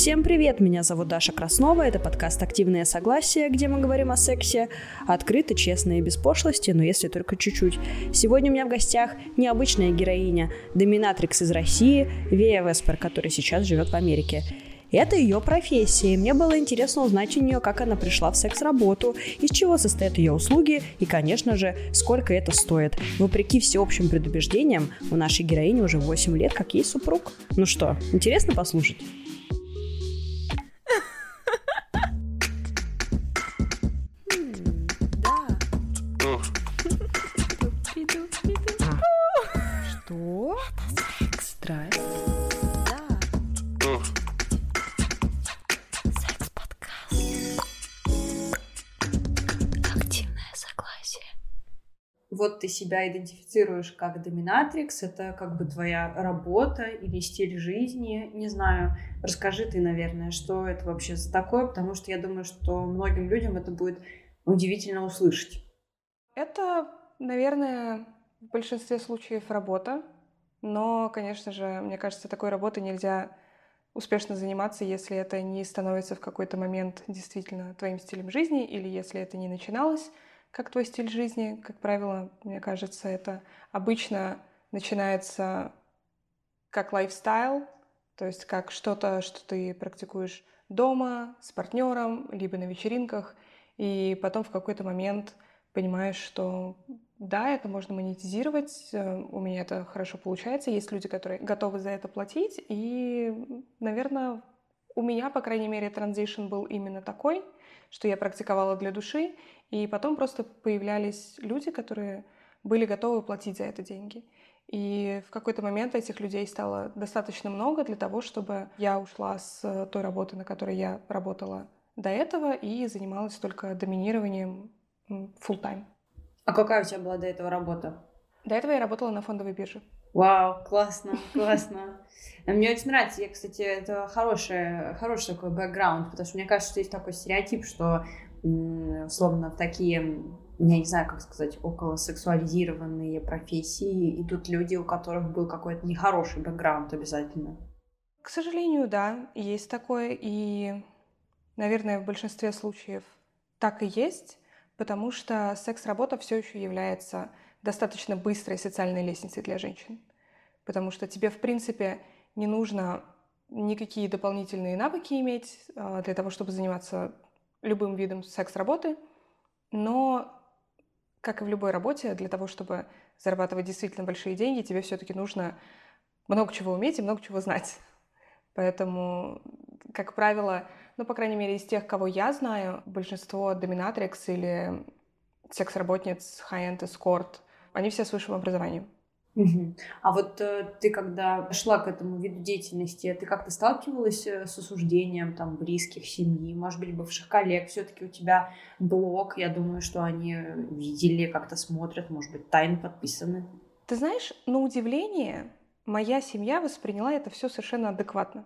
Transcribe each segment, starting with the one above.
Всем привет, меня зовут Даша Краснова, это подкаст «Активное согласие», где мы говорим о сексе открыто, честно и без пошлости, но если только чуть-чуть. Сегодня у меня в гостях необычная героиня, доминатрикс из России, Вея Веспер, которая сейчас живет в Америке. Это ее профессия, и мне было интересно узнать у нее, как она пришла в секс-работу, из чего состоят ее услуги и, конечно же, сколько это стоит. Вопреки всеобщим предубеждениям, у нашей героини уже 8 лет, как ей супруг. Ну что, интересно послушать? Вот ты себя идентифицируешь как доминатрикс, это как бы твоя работа или стиль жизни, не знаю. Расскажи ты, наверное, что это вообще за такое, потому что я думаю, что многим людям это будет удивительно услышать. Это, наверное, в большинстве случаев работа, но, конечно же, мне кажется, такой работой нельзя успешно заниматься, если это не становится в какой-то момент действительно твоим стилем жизни или если это не начиналось как твой стиль жизни. Как правило, мне кажется, это обычно начинается как lifestyle, то есть как что-то, что ты практикуешь дома, с партнером, либо на вечеринках, и потом в какой-то момент понимаешь, что да, это можно монетизировать, э, у меня это хорошо получается, есть люди, которые готовы за это платить, и, наверное, у меня, по крайней мере, transition был именно такой, что я практиковала для души, и потом просто появлялись люди, которые были готовы платить за это деньги. И в какой-то момент этих людей стало достаточно много для того, чтобы я ушла с той работы, на которой я работала до этого, и занималась только доминированием full time. А какая у тебя была до этого работа? До этого я работала на фондовой бирже. Вау, классно, классно. Мне очень нравится, я, кстати, это хороший, хороший такой бэкграунд, потому что мне кажется, что есть такой стереотип, что условно в такие, я не знаю, как сказать, около сексуализированные профессии идут люди, у которых был какой-то нехороший бэкграунд обязательно. К сожалению, да, есть такое, и, наверное, в большинстве случаев так и есть, потому что секс-работа все еще является достаточно быстрой социальной лестницей для женщин. Потому что тебе, в принципе, не нужно никакие дополнительные навыки иметь а, для того, чтобы заниматься любым видом секс-работы, но, как и в любой работе, для того, чтобы зарабатывать действительно большие деньги, тебе все-таки нужно много чего уметь и много чего знать. Поэтому, как правило, ну, по крайней мере, из тех, кого я знаю, большинство доминатрикс или секс-работниц, high-end escort, они все с высшим образованием. Угу. А вот э, ты, когда шла к этому виду деятельности, ты как-то сталкивалась э, с осуждением там близких, семьи, может быть, бывших коллег? Все-таки у тебя блог, я думаю, что они видели, как-то смотрят, может быть, тайно подписаны. Ты знаешь, на удивление, моя семья восприняла это все совершенно адекватно.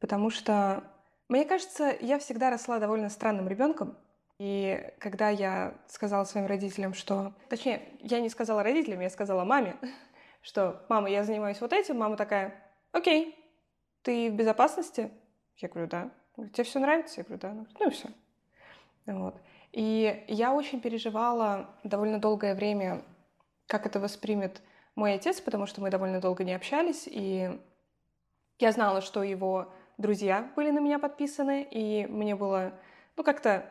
Потому что, мне кажется, я всегда росла довольно странным ребенком. И когда я сказала своим родителям, что... Точнее, я не сказала родителям, я сказала маме, что «Мама, я занимаюсь вот этим». Мама такая «Окей, ты в безопасности?» Я говорю «Да». «Тебе все нравится?» Я говорю «Да». Ну и все. Вот. И я очень переживала довольно долгое время, как это воспримет мой отец, потому что мы довольно долго не общались, и я знала, что его друзья были на меня подписаны, и мне было, ну, как-то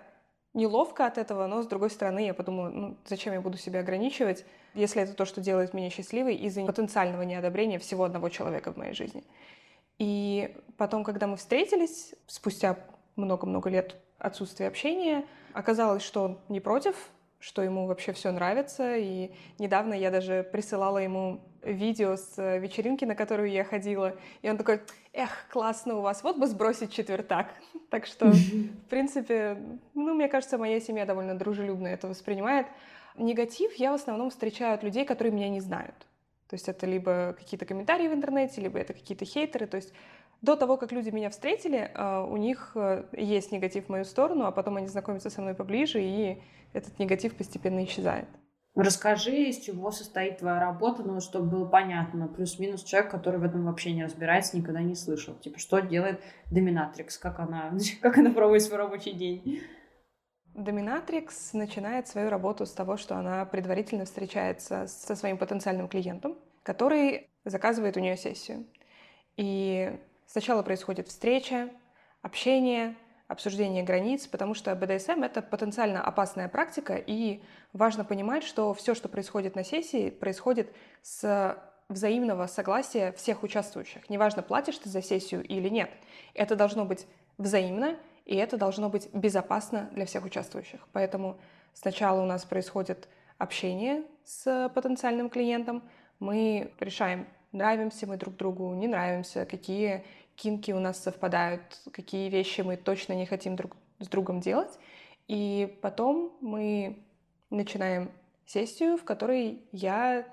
неловко от этого, но с другой стороны я подумала, ну зачем я буду себя ограничивать, если это то, что делает меня счастливой из-за потенциального неодобрения всего одного человека в моей жизни. И потом, когда мы встретились, спустя много-много лет отсутствия общения, оказалось, что он не против, что ему вообще все нравится. И недавно я даже присылала ему видео с э, вечеринки, на которую я ходила. И он такой, эх, классно у вас, вот бы сбросить четвертак. Так что, в принципе, ну, мне кажется, моя семья довольно дружелюбно это воспринимает. Негатив я в основном встречаю от людей, которые меня не знают. То есть это либо какие-то комментарии в интернете, либо это какие-то хейтеры. То есть до того, как люди меня встретили, э, у них э, есть негатив в мою сторону, а потом они знакомятся со мной поближе, и этот негатив постепенно исчезает. Расскажи, из чего состоит твоя работа, ну, чтобы было понятно. Плюс-минус человек, который в этом вообще не разбирается, никогда не слышал. Типа, что делает Доминатрикс, как она, как она проводит свой рабочий день. Доминатрикс начинает свою работу с того, что она предварительно встречается со своим потенциальным клиентом, который заказывает у нее сессию. И сначала происходит встреча, общение, обсуждение границ, потому что БДСМ — это потенциально опасная практика, и важно понимать, что все, что происходит на сессии, происходит с взаимного согласия всех участвующих. Неважно, платишь ты за сессию или нет. Это должно быть взаимно, и это должно быть безопасно для всех участвующих. Поэтому сначала у нас происходит общение с потенциальным клиентом, мы решаем, нравимся мы друг другу, не нравимся, какие кинки у нас совпадают, какие вещи мы точно не хотим друг с другом делать. И потом мы начинаем сессию, в которой я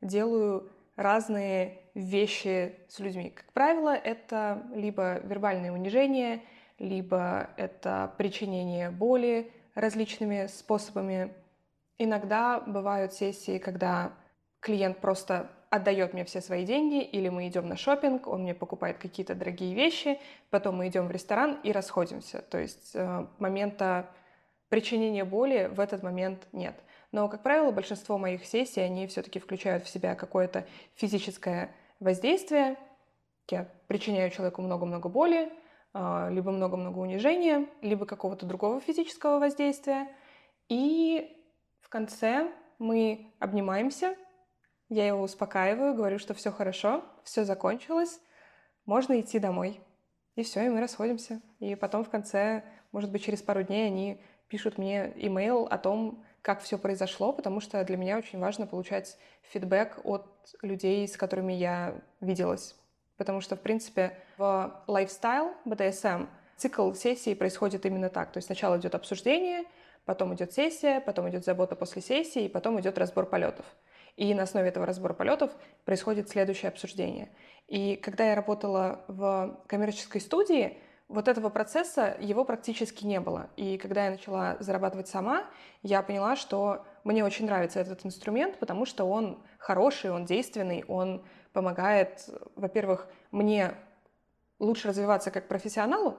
делаю разные вещи с людьми. Как правило, это либо вербальное унижение, либо это причинение боли различными способами. Иногда бывают сессии, когда клиент просто отдает мне все свои деньги, или мы идем на шопинг, он мне покупает какие-то дорогие вещи, потом мы идем в ресторан и расходимся. То есть э, момента причинения боли в этот момент нет. Но, как правило, большинство моих сессий, они все-таки включают в себя какое-то физическое воздействие. Я причиняю человеку много-много боли, э, либо много-много унижения, либо какого-то другого физического воздействия. И в конце мы обнимаемся, я его успокаиваю, говорю, что все хорошо, все закончилось, можно идти домой. И все, и мы расходимся. И потом в конце, может быть, через пару дней они пишут мне имейл о том, как все произошло, потому что для меня очень важно получать фидбэк от людей, с которыми я виделась. Потому что, в принципе, в лайфстайл BDSM цикл сессии происходит именно так. То есть сначала идет обсуждение, потом идет сессия, потом идет забота после сессии, и потом идет разбор полетов. И на основе этого разбора полетов происходит следующее обсуждение. И когда я работала в коммерческой студии, вот этого процесса его практически не было. И когда я начала зарабатывать сама, я поняла, что мне очень нравится этот инструмент, потому что он хороший, он действенный, он помогает, во-первых, мне лучше развиваться как профессионалу,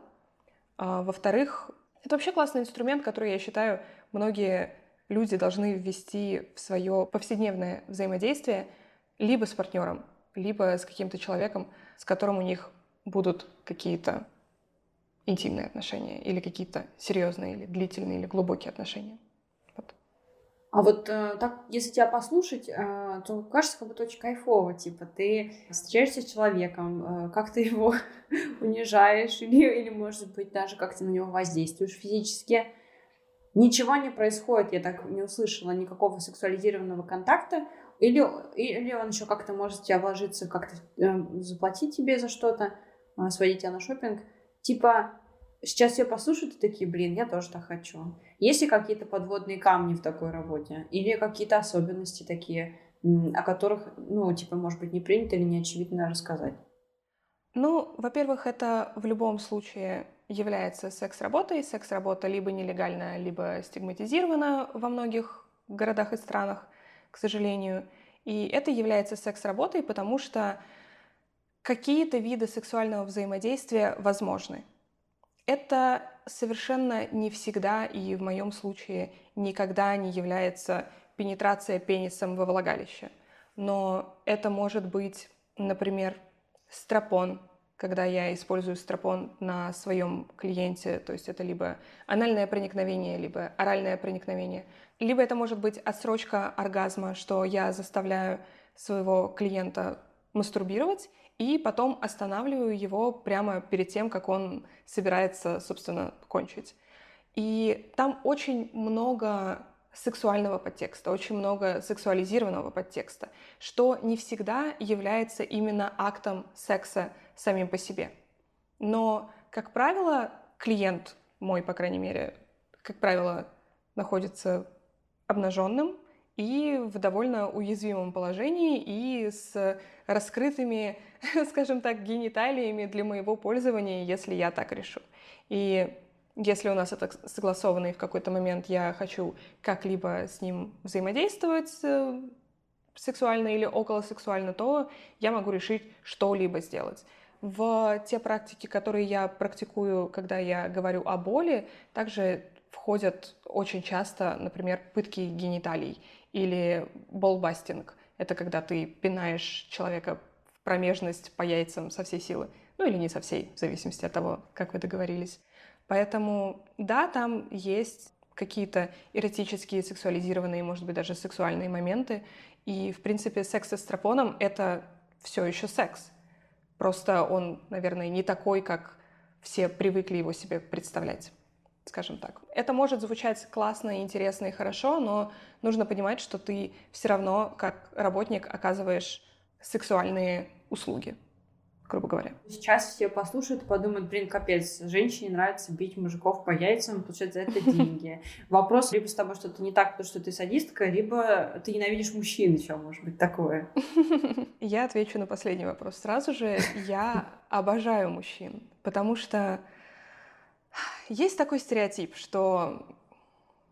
а во-вторых, это вообще классный инструмент, который, я считаю, многие люди должны ввести в свое повседневное взаимодействие либо с партнером, либо с каким-то человеком, с которым у них будут какие-то интимные отношения или какие-то серьезные или длительные или глубокие отношения. Вот. А вот э, так, если тебя послушать, э, то кажется, как будто очень кайфово. Типа, ты встречаешься с человеком, э, как ты его унижаешь, или, или, может быть, даже как ты на него воздействуешь физически, ничего не происходит, я так не услышала никакого сексуализированного контакта, или, или он еще как-то может тебя вложиться, как-то э, заплатить тебе за что-то, э, сводить тебя на шопинг. Типа, сейчас все послушают и такие, блин, я тоже так хочу. Есть ли какие-то подводные камни в такой работе? Или какие-то особенности такие, о которых, ну, типа, может быть, не принято или не очевидно рассказать? Ну, во-первых, это в любом случае является секс-работой. Секс-работа либо нелегальная, либо стигматизирована во многих городах и странах, к сожалению. И это является секс-работой, потому что какие-то виды сексуального взаимодействия возможны. Это совершенно не всегда и в моем случае никогда не является пенетрация пенисом во влагалище. Но это может быть, например, стропон, когда я использую стропон на своем клиенте, то есть это либо анальное проникновение, либо оральное проникновение, либо это может быть отсрочка оргазма, что я заставляю своего клиента мастурбировать и потом останавливаю его прямо перед тем, как он собирается, собственно, кончить. И там очень много сексуального подтекста, очень много сексуализированного подтекста, что не всегда является именно актом секса самим по себе. Но, как правило, клиент мой, по крайней мере, как правило, находится обнаженным и в довольно уязвимом положении и с раскрытыми, скажем так, гениталиями для моего пользования, если я так решу. И Если у нас это согласовано, и в какой-то момент я хочу как-либо с ним взаимодействовать э, сексуально или околосексуально, то я могу решить что-либо сделать. В те практики, которые я практикую, когда я говорю о боли, также входят очень часто, например, пытки гениталий или болбастинг. Это когда ты пинаешь человека в промежность по яйцам со всей силы. Ну или не со всей, в зависимости от того, как вы договорились. Поэтому, да, там есть какие-то эротические, сексуализированные, может быть, даже сексуальные моменты. И, в принципе, секс с эстропоном — это все еще секс. Просто он, наверное, не такой, как все привыкли его себе представлять, скажем так. Это может звучать классно, интересно и хорошо, но нужно понимать, что ты все равно, как работник, оказываешь сексуальные услуги грубо говоря. Сейчас все послушают и подумают, блин, капец, женщине нравится бить мужиков по яйцам, получать за это деньги. Вопрос либо с тобой что-то не так, потому что ты садистка, либо ты ненавидишь мужчин еще, может быть, такое. Я отвечу на последний вопрос сразу же. Я обожаю мужчин, потому что есть такой стереотип, что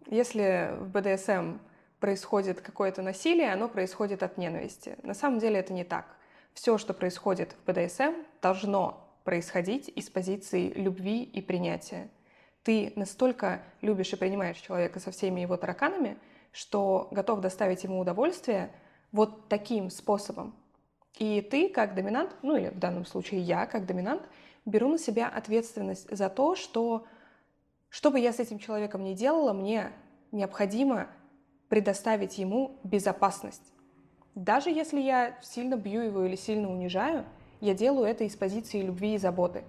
если в БДСМ происходит какое-то насилие, оно происходит от ненависти. На самом деле это не так все, что происходит в БДСМ, должно происходить из позиции любви и принятия. Ты настолько любишь и принимаешь человека со всеми его тараканами, что готов доставить ему удовольствие вот таким способом. И ты, как доминант, ну или в данном случае я, как доминант, беру на себя ответственность за то, что что бы я с этим человеком ни делала, мне необходимо предоставить ему безопасность. Даже если я сильно бью его или сильно унижаю, я делаю это из позиции любви и заботы.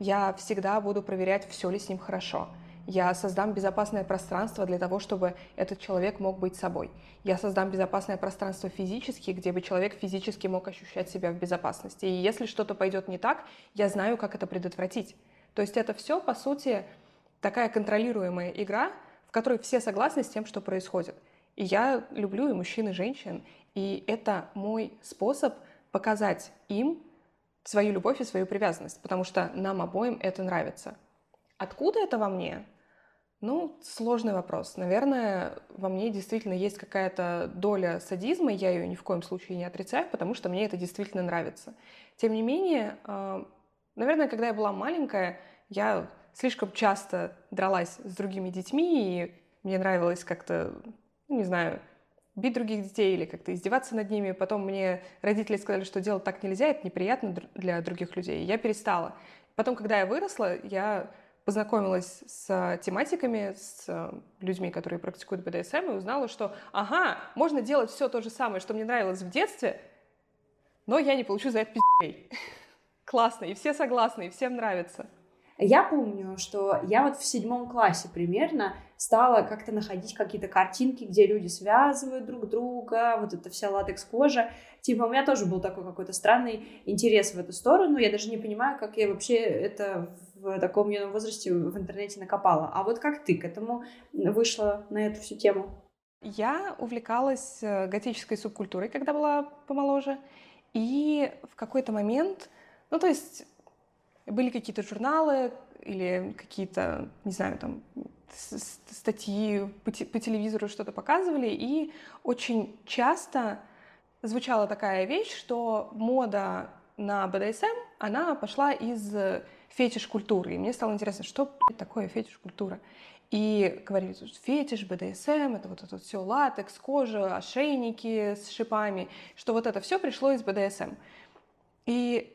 Я всегда буду проверять, все ли с ним хорошо. Я создам безопасное пространство для того, чтобы этот человек мог быть собой. Я создам безопасное пространство физически, где бы человек физически мог ощущать себя в безопасности. И если что-то пойдет не так, я знаю, как это предотвратить. То есть это все, по сути, такая контролируемая игра, в которой все согласны с тем, что происходит. И я люблю и мужчин, и женщин, и это мой способ показать им свою любовь и свою привязанность, потому что нам обоим это нравится. Откуда это во мне? Ну, сложный вопрос. Наверное, во мне действительно есть какая-то доля садизма, я ее ни в коем случае не отрицаю, потому что мне это действительно нравится. Тем не менее, а, наверное, когда я была маленькая, я слишком часто дралась с другими детьми, и мне нравилось как-то, не знаю, бить других детей или как-то издеваться над ними. Потом мне родители сказали, что делать так нельзя, это неприятно для других людей. Я перестала. Потом, когда я выросла, я познакомилась с тематиками, с людьми, которые практикуют БДСМ, и узнала, что, ага, можно делать все то же самое, что мне нравилось в детстве, но я не получу за это пиздей. Классно, и все согласны, и всем нравится. Я помню, что я вот в седьмом классе примерно стала как-то находить какие-то картинки, где люди связывают друг друга, вот эта вся латекс-кожа. Типа у меня тоже был такой какой-то странный интерес в эту сторону. Я даже не понимаю, как я вообще это в таком юном возрасте в интернете накопала. А вот как ты к этому вышла на эту всю тему? Я увлекалась э, готической субкультурой, когда была помоложе. И в какой-то момент, ну то есть были какие-то журналы или какие-то, не знаю, там статьи по, телевизору что-то показывали, и очень часто звучала такая вещь, что мода на БДСМ, она пошла из фетиш-культуры. И мне стало интересно, что такое фетиш-культура. И говорили, что фетиш, БДСМ, это вот это вот все латекс, кожа, ошейники с шипами, что вот это все пришло из БДСМ. И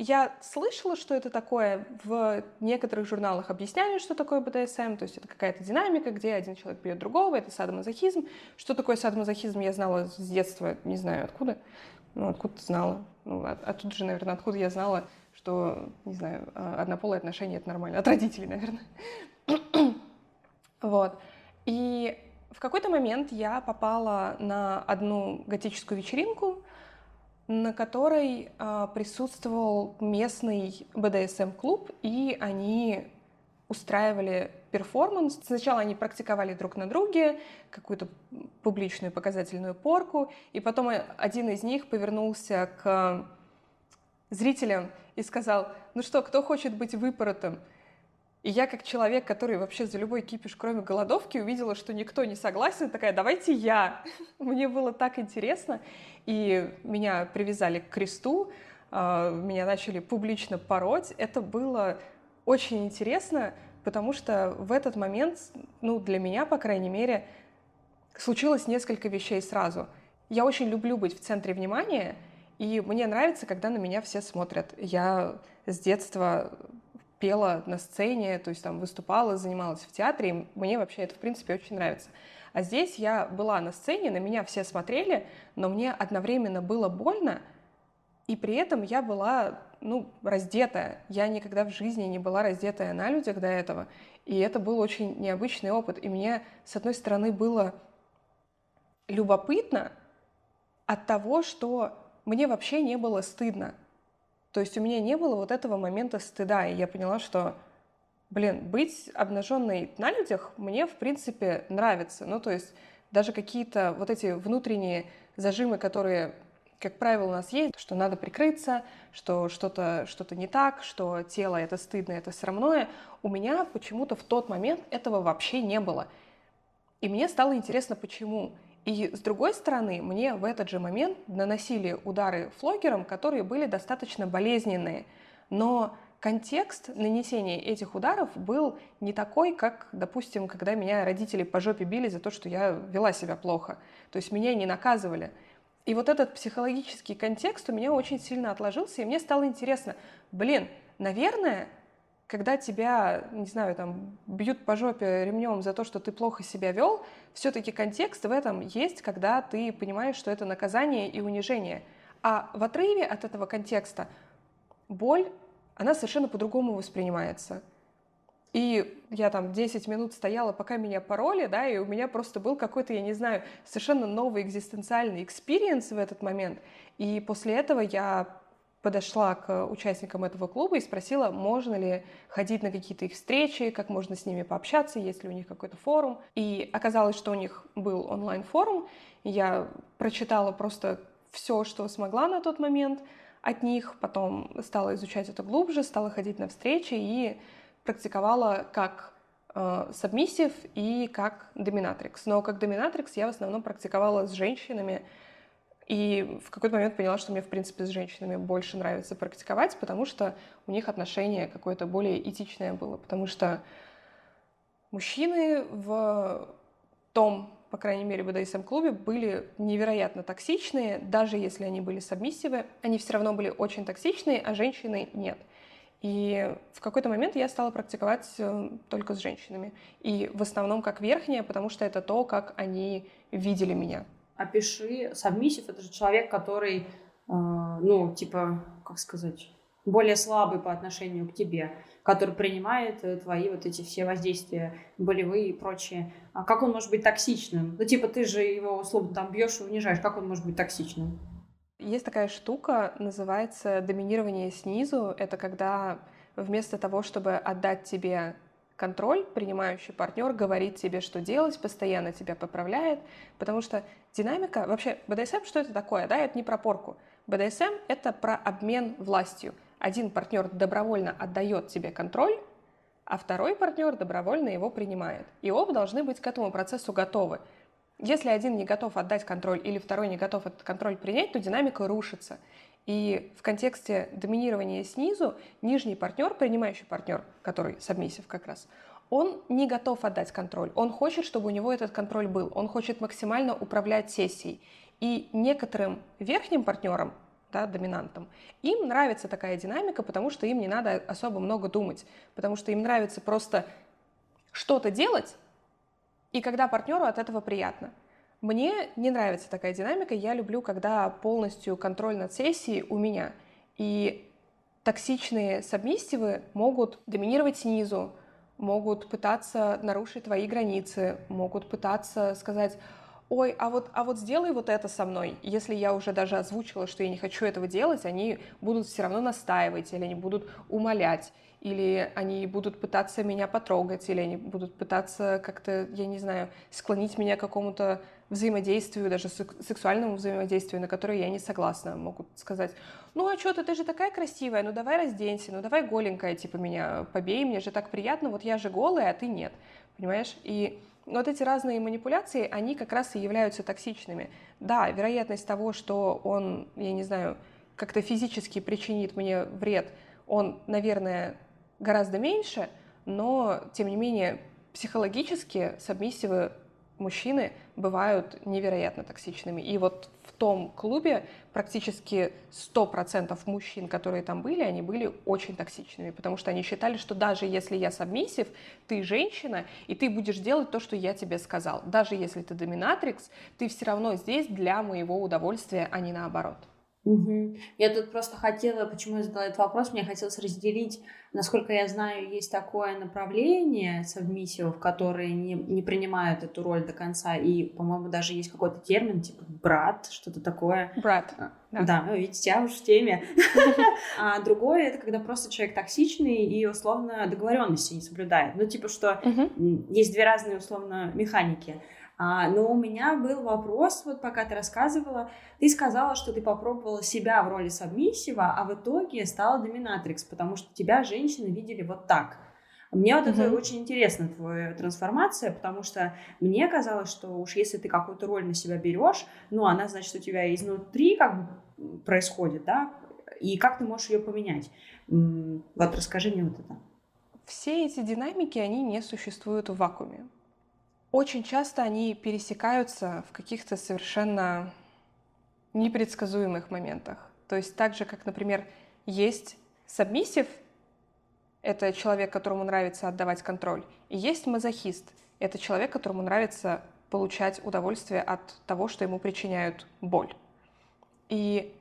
я слышала, что это такое. В некоторых журналах объясняли, что такое БДСМ. То есть это какая-то динамика, где один человек бьет другого. Это садомазохизм. Что такое садомазохизм, я знала с детства, не знаю откуда. Ну, откуда знала. Ну, от, оттуда же, наверное, откуда я знала, что, не знаю, а, однополые отношения — это нормально. От родителей, наверное. вот. И в какой-то момент я попала на одну готическую вечеринку, на которой э, присутствовал местный БДСМ-клуб, и они устраивали перформанс. Сначала они практиковали друг на друге какую-то публичную показательную порку, и потом один из них повернулся к зрителям и сказал, ну что, кто хочет быть выпоротым? И я, как человек, который вообще за любой кипиш, кроме голодовки, увидела, что никто не согласен, такая, давайте я. Мне было так интересно. И меня привязали к кресту, а, меня начали публично пороть. Это было очень интересно, потому что в этот момент, ну, для меня, по крайней мере, случилось несколько вещей сразу. Я очень люблю быть в центре внимания, и мне нравится, когда на меня все смотрят. Я с детства пела на сцене, то есть там выступала, занималась в театре, и мне вообще это, в принципе, очень нравится. А здесь я была на сцене, на меня все смотрели, но мне одновременно было больно, и при этом я была, ну, раздетая. Я никогда в жизни не была раздетая на людях до этого. И это был очень необычный опыт. И мне, с одной стороны, было любопытно от того, что мне вообще не было стыдно. То есть у меня не было вот этого момента стыда, и я поняла, что, блин, быть обнаженной на людях мне, в принципе, нравится. Ну, то есть даже какие-то вот эти внутренние зажимы, которые, как правило, у нас есть, что надо прикрыться, что что-то что не так, что тело это стыдно, это срамное, у меня почему-то в тот момент этого вообще не было. И мне стало интересно, почему. И с другой стороны, мне в этот же момент наносили удары флогером, которые были достаточно болезненные. Но контекст нанесения этих ударов был не такой, как, допустим, когда меня родители по жопе били за то, что я вела себя плохо. То есть меня не наказывали. И вот этот психологический контекст у меня очень сильно отложился, и мне стало интересно, блин, наверное, когда тебя, не знаю, там, бьют по жопе ремнем за то, что ты плохо себя вел, все-таки контекст в этом есть, когда ты понимаешь, что это наказание и унижение. А в отрыве от этого контекста боль, она совершенно по-другому воспринимается. И я там 10 минут стояла, пока меня пороли, да, и у меня просто был какой-то, я не знаю, совершенно новый экзистенциальный experience в этот момент. И после этого я подошла к участникам этого клуба и спросила, можно ли ходить на какие-то их встречи, как можно с ними пообщаться, есть ли у них какой-то форум. И оказалось, что у них был онлайн-форум. Я прочитала просто все, что смогла на тот момент от них, потом стала изучать это глубже, стала ходить на встречи и практиковала как э, сабмиссив и как доминатрикс. Но как доминатрикс я в основном практиковала с женщинами, и в какой-то момент поняла, что мне, в принципе, с женщинами больше нравится практиковать, потому что у них отношение какое-то более этичное было. Потому что мужчины в том, по крайней мере, БДСМ-клубе были невероятно токсичные, даже если они были сабмиссивы, они все равно были очень токсичные, а женщины нет. И в какой-то момент я стала практиковать э, только с женщинами. И в основном как верхняя, потому что это то, как они видели меня опиши. Сабмиссив — это же человек, который, э, ну, типа, как сказать, более слабый по отношению к тебе, который принимает э, твои вот эти все воздействия болевые и прочее. А как он может быть токсичным? Ну, типа, ты же его, условно, там бьешь и унижаешь. Как он может быть токсичным? Есть такая штука, называется доминирование снизу. Это когда вместо того, чтобы отдать тебе контроль, принимающий партнер говорит тебе, что делать, постоянно тебя поправляет, потому что динамика, вообще БДСМ, что это такое, да, это не про порку. БДСМ — это про обмен властью. Один партнер добровольно отдает тебе контроль, а второй партнер добровольно его принимает. И оба должны быть к этому процессу готовы. Если один не готов отдать контроль или второй не готов этот контроль принять, то динамика рушится. И в контексте доминирования снизу нижний партнер, принимающий партнер, который сабмиссив как раз, он не готов отдать контроль. Он хочет, чтобы у него этот контроль был. Он хочет максимально управлять сессией. И некоторым верхним партнерам, да, доминантам, им нравится такая динамика, потому что им не надо особо много думать, потому что им нравится просто что-то делать, и когда партнеру от этого приятно. Мне не нравится такая динамика. Я люблю, когда полностью контроль над сессией у меня. И токсичные сабмиссивы могут доминировать снизу, могут пытаться нарушить твои границы, могут пытаться сказать, ой, а вот, а вот сделай вот это со мной. Если я уже даже озвучила, что я не хочу этого делать, они будут все равно настаивать или они будут умолять. или они будут пытаться меня потрогать, или они будут пытаться как-то, я не знаю, склонить меня к какому-то взаимодействию, даже сексуальному взаимодействию, на которое я не согласна. Могут сказать, ну а что ты, ты же такая красивая, ну давай разденься, ну давай голенькая, типа меня побей, мне же так приятно, вот я же голая, а ты нет, понимаешь? И вот эти разные манипуляции, они как раз и являются токсичными. Да, вероятность того, что он, я не знаю, как-то физически причинит мне вред, он, наверное, гораздо меньше, но, тем не менее, психологически сабмиссивы мужчины бывают невероятно токсичными. И вот в том клубе практически 100% мужчин, которые там были, они были очень токсичными, потому что они считали, что даже если я сабмиссив, ты женщина, и ты будешь делать то, что я тебе сказал. Даже если ты доминатрикс, ты все равно здесь для моего удовольствия, а не наоборот. Угу. Я тут просто хотела, почему я задала этот вопрос, мне хотелось разделить, насколько я знаю, есть такое направление совмиссивов, которые не, не принимают эту роль до конца, и, по-моему, даже есть какой-то термин, типа брат, что-то такое. Брат. А, да, да ну, видите, я уж в теме. А другое, это когда просто человек токсичный и, условно, договоренности не соблюдает. Ну, типа, что есть две разные, условно, механики. А, но у меня был вопрос, вот пока ты рассказывала, ты сказала, что ты попробовала себя в роли сабмиссива, а в итоге стала доминатрикс, потому что тебя женщины видели вот так. Мне вот mm-hmm. это очень интересно, твоя трансформация, потому что мне казалось, что уж если ты какую-то роль на себя берешь, ну, она, значит, у тебя изнутри как бы происходит, да, и как ты можешь ее поменять. Вот расскажи мне вот это. Все эти динамики, они не существуют в вакууме. Очень часто они пересекаются в каких-то совершенно непредсказуемых моментах. То есть так же, как, например, есть сабмиссив, это человек, которому нравится отдавать контроль, и есть мазохист, это человек, которому нравится получать удовольствие от того, что ему причиняют боль. И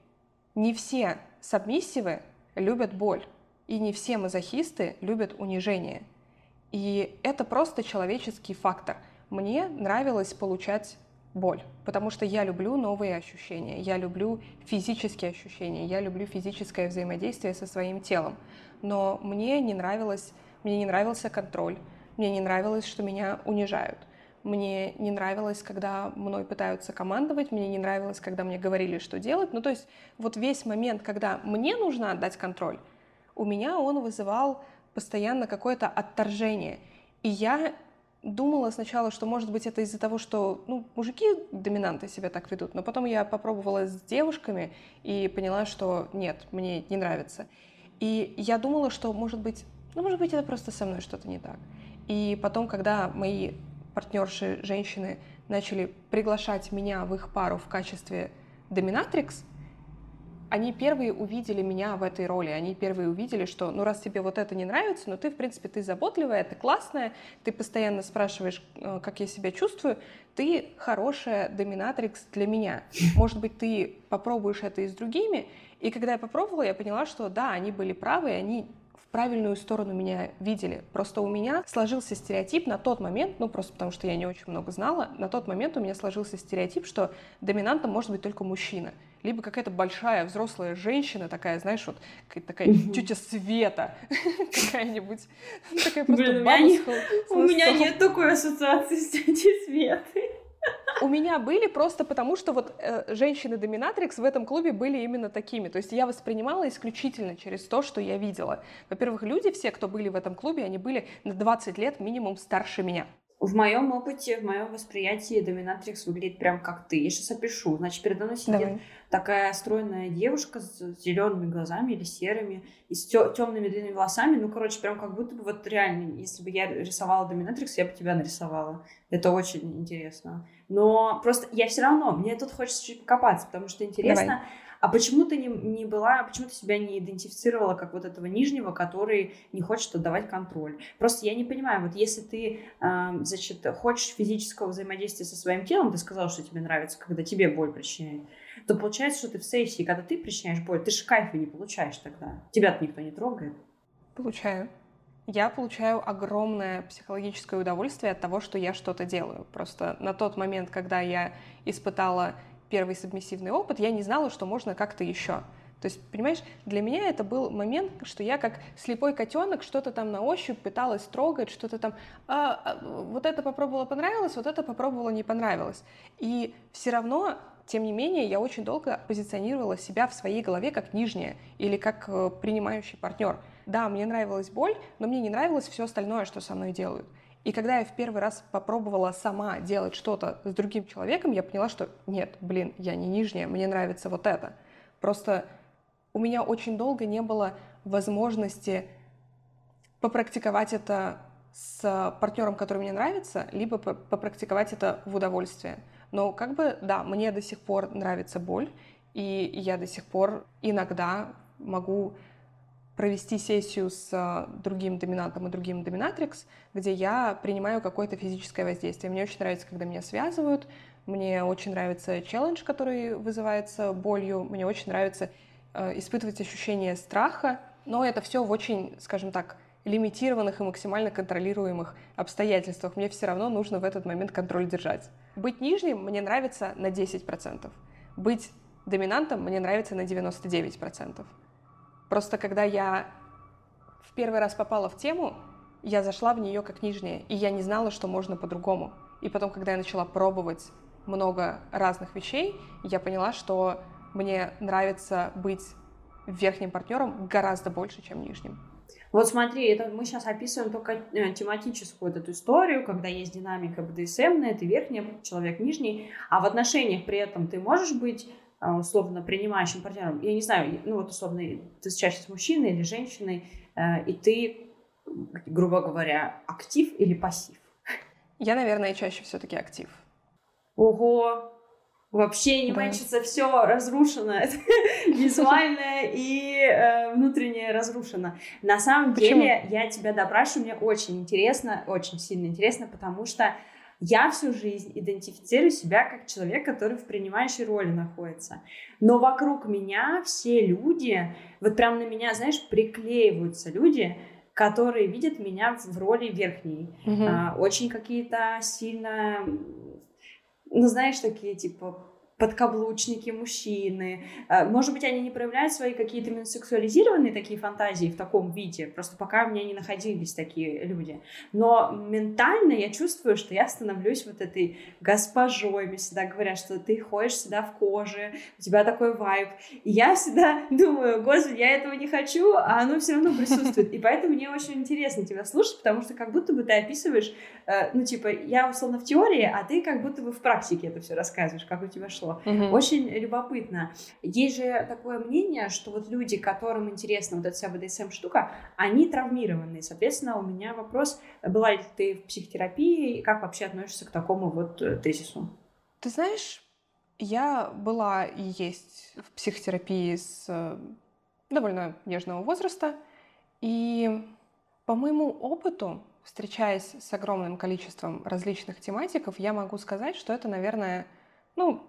не все сабмиссивы любят боль, и не все мазохисты любят унижение. И это просто человеческий фактор – мне нравилось получать боль, потому что я люблю новые ощущения, я люблю физические ощущения, я люблю физическое взаимодействие со своим телом. Но мне не нравилось, мне не нравился контроль, мне не нравилось, что меня унижают. Мне не нравилось, когда мной пытаются командовать, мне не нравилось, когда мне говорили, что делать. Ну, то есть вот весь момент, когда мне нужно отдать контроль, у меня он вызывал постоянно какое-то отторжение. И я думала сначала, что, может быть, это из-за того, что, ну, мужики доминанты себя так ведут, но потом я попробовала с девушками и поняла, что нет, мне не нравится. И я думала, что, может быть, ну, может быть, это просто со мной что-то не так. И потом, когда мои партнерши, женщины, начали приглашать меня в их пару в качестве доминатрикс, они первые увидели меня в этой роли, они первые увидели, что, ну, раз тебе вот это не нравится, но ты, в принципе, ты заботливая, ты классная, ты постоянно спрашиваешь, э, как я себя чувствую, ты хорошая доминатрикс для меня. Может быть, ты попробуешь это и с другими. И когда я попробовала, я поняла, что да, они были правы, они в правильную сторону меня видели. Просто у меня сложился стереотип на тот момент, ну просто потому что я не очень много знала, на тот момент у меня сложился стереотип, что доминантом может быть только мужчина либо какая-то большая взрослая женщина такая, знаешь, вот такая тетя Света какая-нибудь. Такая просто баба У меня нет такой ассоциации с тетей Светой. У меня были просто потому, что вот э, женщины-доминатрикс в этом клубе были именно такими. То есть я воспринимала исключительно через то, что я видела. Во-первых, люди все, кто были в этом клубе, они были на 20 лет минимум старше меня. В моем опыте, в моем восприятии доминатрикс выглядит прям как ты. Я сейчас опишу. Значит, передо мной сидит Давай. такая стройная девушка с зелеными глазами или серыми и с темными длинными волосами. Ну, короче, прям как будто бы вот реально, если бы я рисовала доминатрикс, я бы тебя нарисовала. Это очень интересно. Но просто я все равно, мне тут хочется чуть покопаться, потому что интересно. Давай а почему ты не, не была, почему ты себя не идентифицировала как вот этого нижнего, который не хочет отдавать контроль? Просто я не понимаю, вот если ты, э, значит, хочешь физического взаимодействия со своим телом, ты сказала, что тебе нравится, когда тебе боль причиняет, то получается, что ты в сессии, когда ты причиняешь боль, ты же кайфа не получаешь тогда. Тебя-то никто не трогает. Получаю. Я получаю огромное психологическое удовольствие от того, что я что-то делаю. Просто на тот момент, когда я испытала первый субмиссивный опыт, я не знала, что можно как-то еще. То есть, понимаешь, для меня это был момент, что я как слепой котенок что-то там на ощупь пыталась трогать, что-то там, а, а, вот это попробовала понравилось, вот это попробовала не понравилось. И все равно, тем не менее, я очень долго позиционировала себя в своей голове как нижняя или как э, принимающий партнер. Да, мне нравилась боль, но мне не нравилось все остальное, что со мной делают. И когда я в первый раз попробовала сама делать что-то с другим человеком, я поняла, что нет, блин, я не нижняя, мне нравится вот это. Просто у меня очень долго не было возможности попрактиковать это с партнером, который мне нравится, либо попрактиковать это в удовольствие. Но как бы, да, мне до сих пор нравится боль, и я до сих пор иногда могу провести сессию с а, другим доминантом и другим доминатрикс, где я принимаю какое-то физическое воздействие. Мне очень нравится, когда меня связывают, мне очень нравится челлендж, который вызывается болью, мне очень нравится Э, испытывать ощущение страха, но это все в очень, скажем так, лимитированных и максимально контролируемых обстоятельствах. Мне все равно нужно в этот момент контроль держать. Быть нижним мне нравится на 10%. Быть доминантом мне нравится на 99%. Просто когда я в первый раз попала в тему, я зашла в нее как нижняя, и я не знала, что можно по-другому. И потом, когда я начала пробовать много разных вещей, я поняла, что мне нравится быть верхним партнером гораздо больше, чем нижним. Вот смотри, это мы сейчас описываем только э, тематическую вот эту историю, когда есть динамика БДСМ, это верхний, человек нижний, а в отношениях при этом ты можешь быть условно принимающим партнером. Я не знаю, ну вот условно, ты чаще с мужчиной или женщиной, э, и ты, грубо говоря, актив или пассив? Я, наверное, чаще все-таки актив. Ого, Вообще не да. все разрушено, визуальное и э, внутреннее разрушено. На самом Почему? деле я тебя допрашиваю, мне очень интересно, очень сильно интересно, потому что я всю жизнь идентифицирую себя как человек, который в принимающей роли находится. Но вокруг меня все люди, вот прям на меня, знаешь, приклеиваются люди, которые видят меня в роли верхней. Угу. А, очень какие-то сильно ну, знаешь, такие, типа, подкаблучники мужчины. А, может быть, они не проявляют свои какие-то именно такие фантазии в таком виде, просто пока у меня не находились такие люди. Но ментально я чувствую, что я становлюсь вот этой госпожой. Мне всегда говорят, что ты ходишь всегда в коже, у тебя такой вайб. И я всегда думаю, господи, я этого не хочу, а оно все равно присутствует. И поэтому мне очень интересно тебя слушать, потому что как будто бы ты описываешь, э, ну, типа, я условно в теории, а ты как будто бы в практике это все рассказываешь, как у тебя шло произошло. Угу. Очень любопытно. Есть же такое мнение, что вот люди, которым интересна вот эта вся БДСМ-штука, они травмированные. Соответственно, у меня вопрос, была ли ты в психотерапии, и как вообще относишься к такому вот э, тезису? Ты знаешь, я была и есть в психотерапии с э, довольно нежного возраста, и по моему опыту, встречаясь с огромным количеством различных тематиков, я могу сказать, что это, наверное, ну,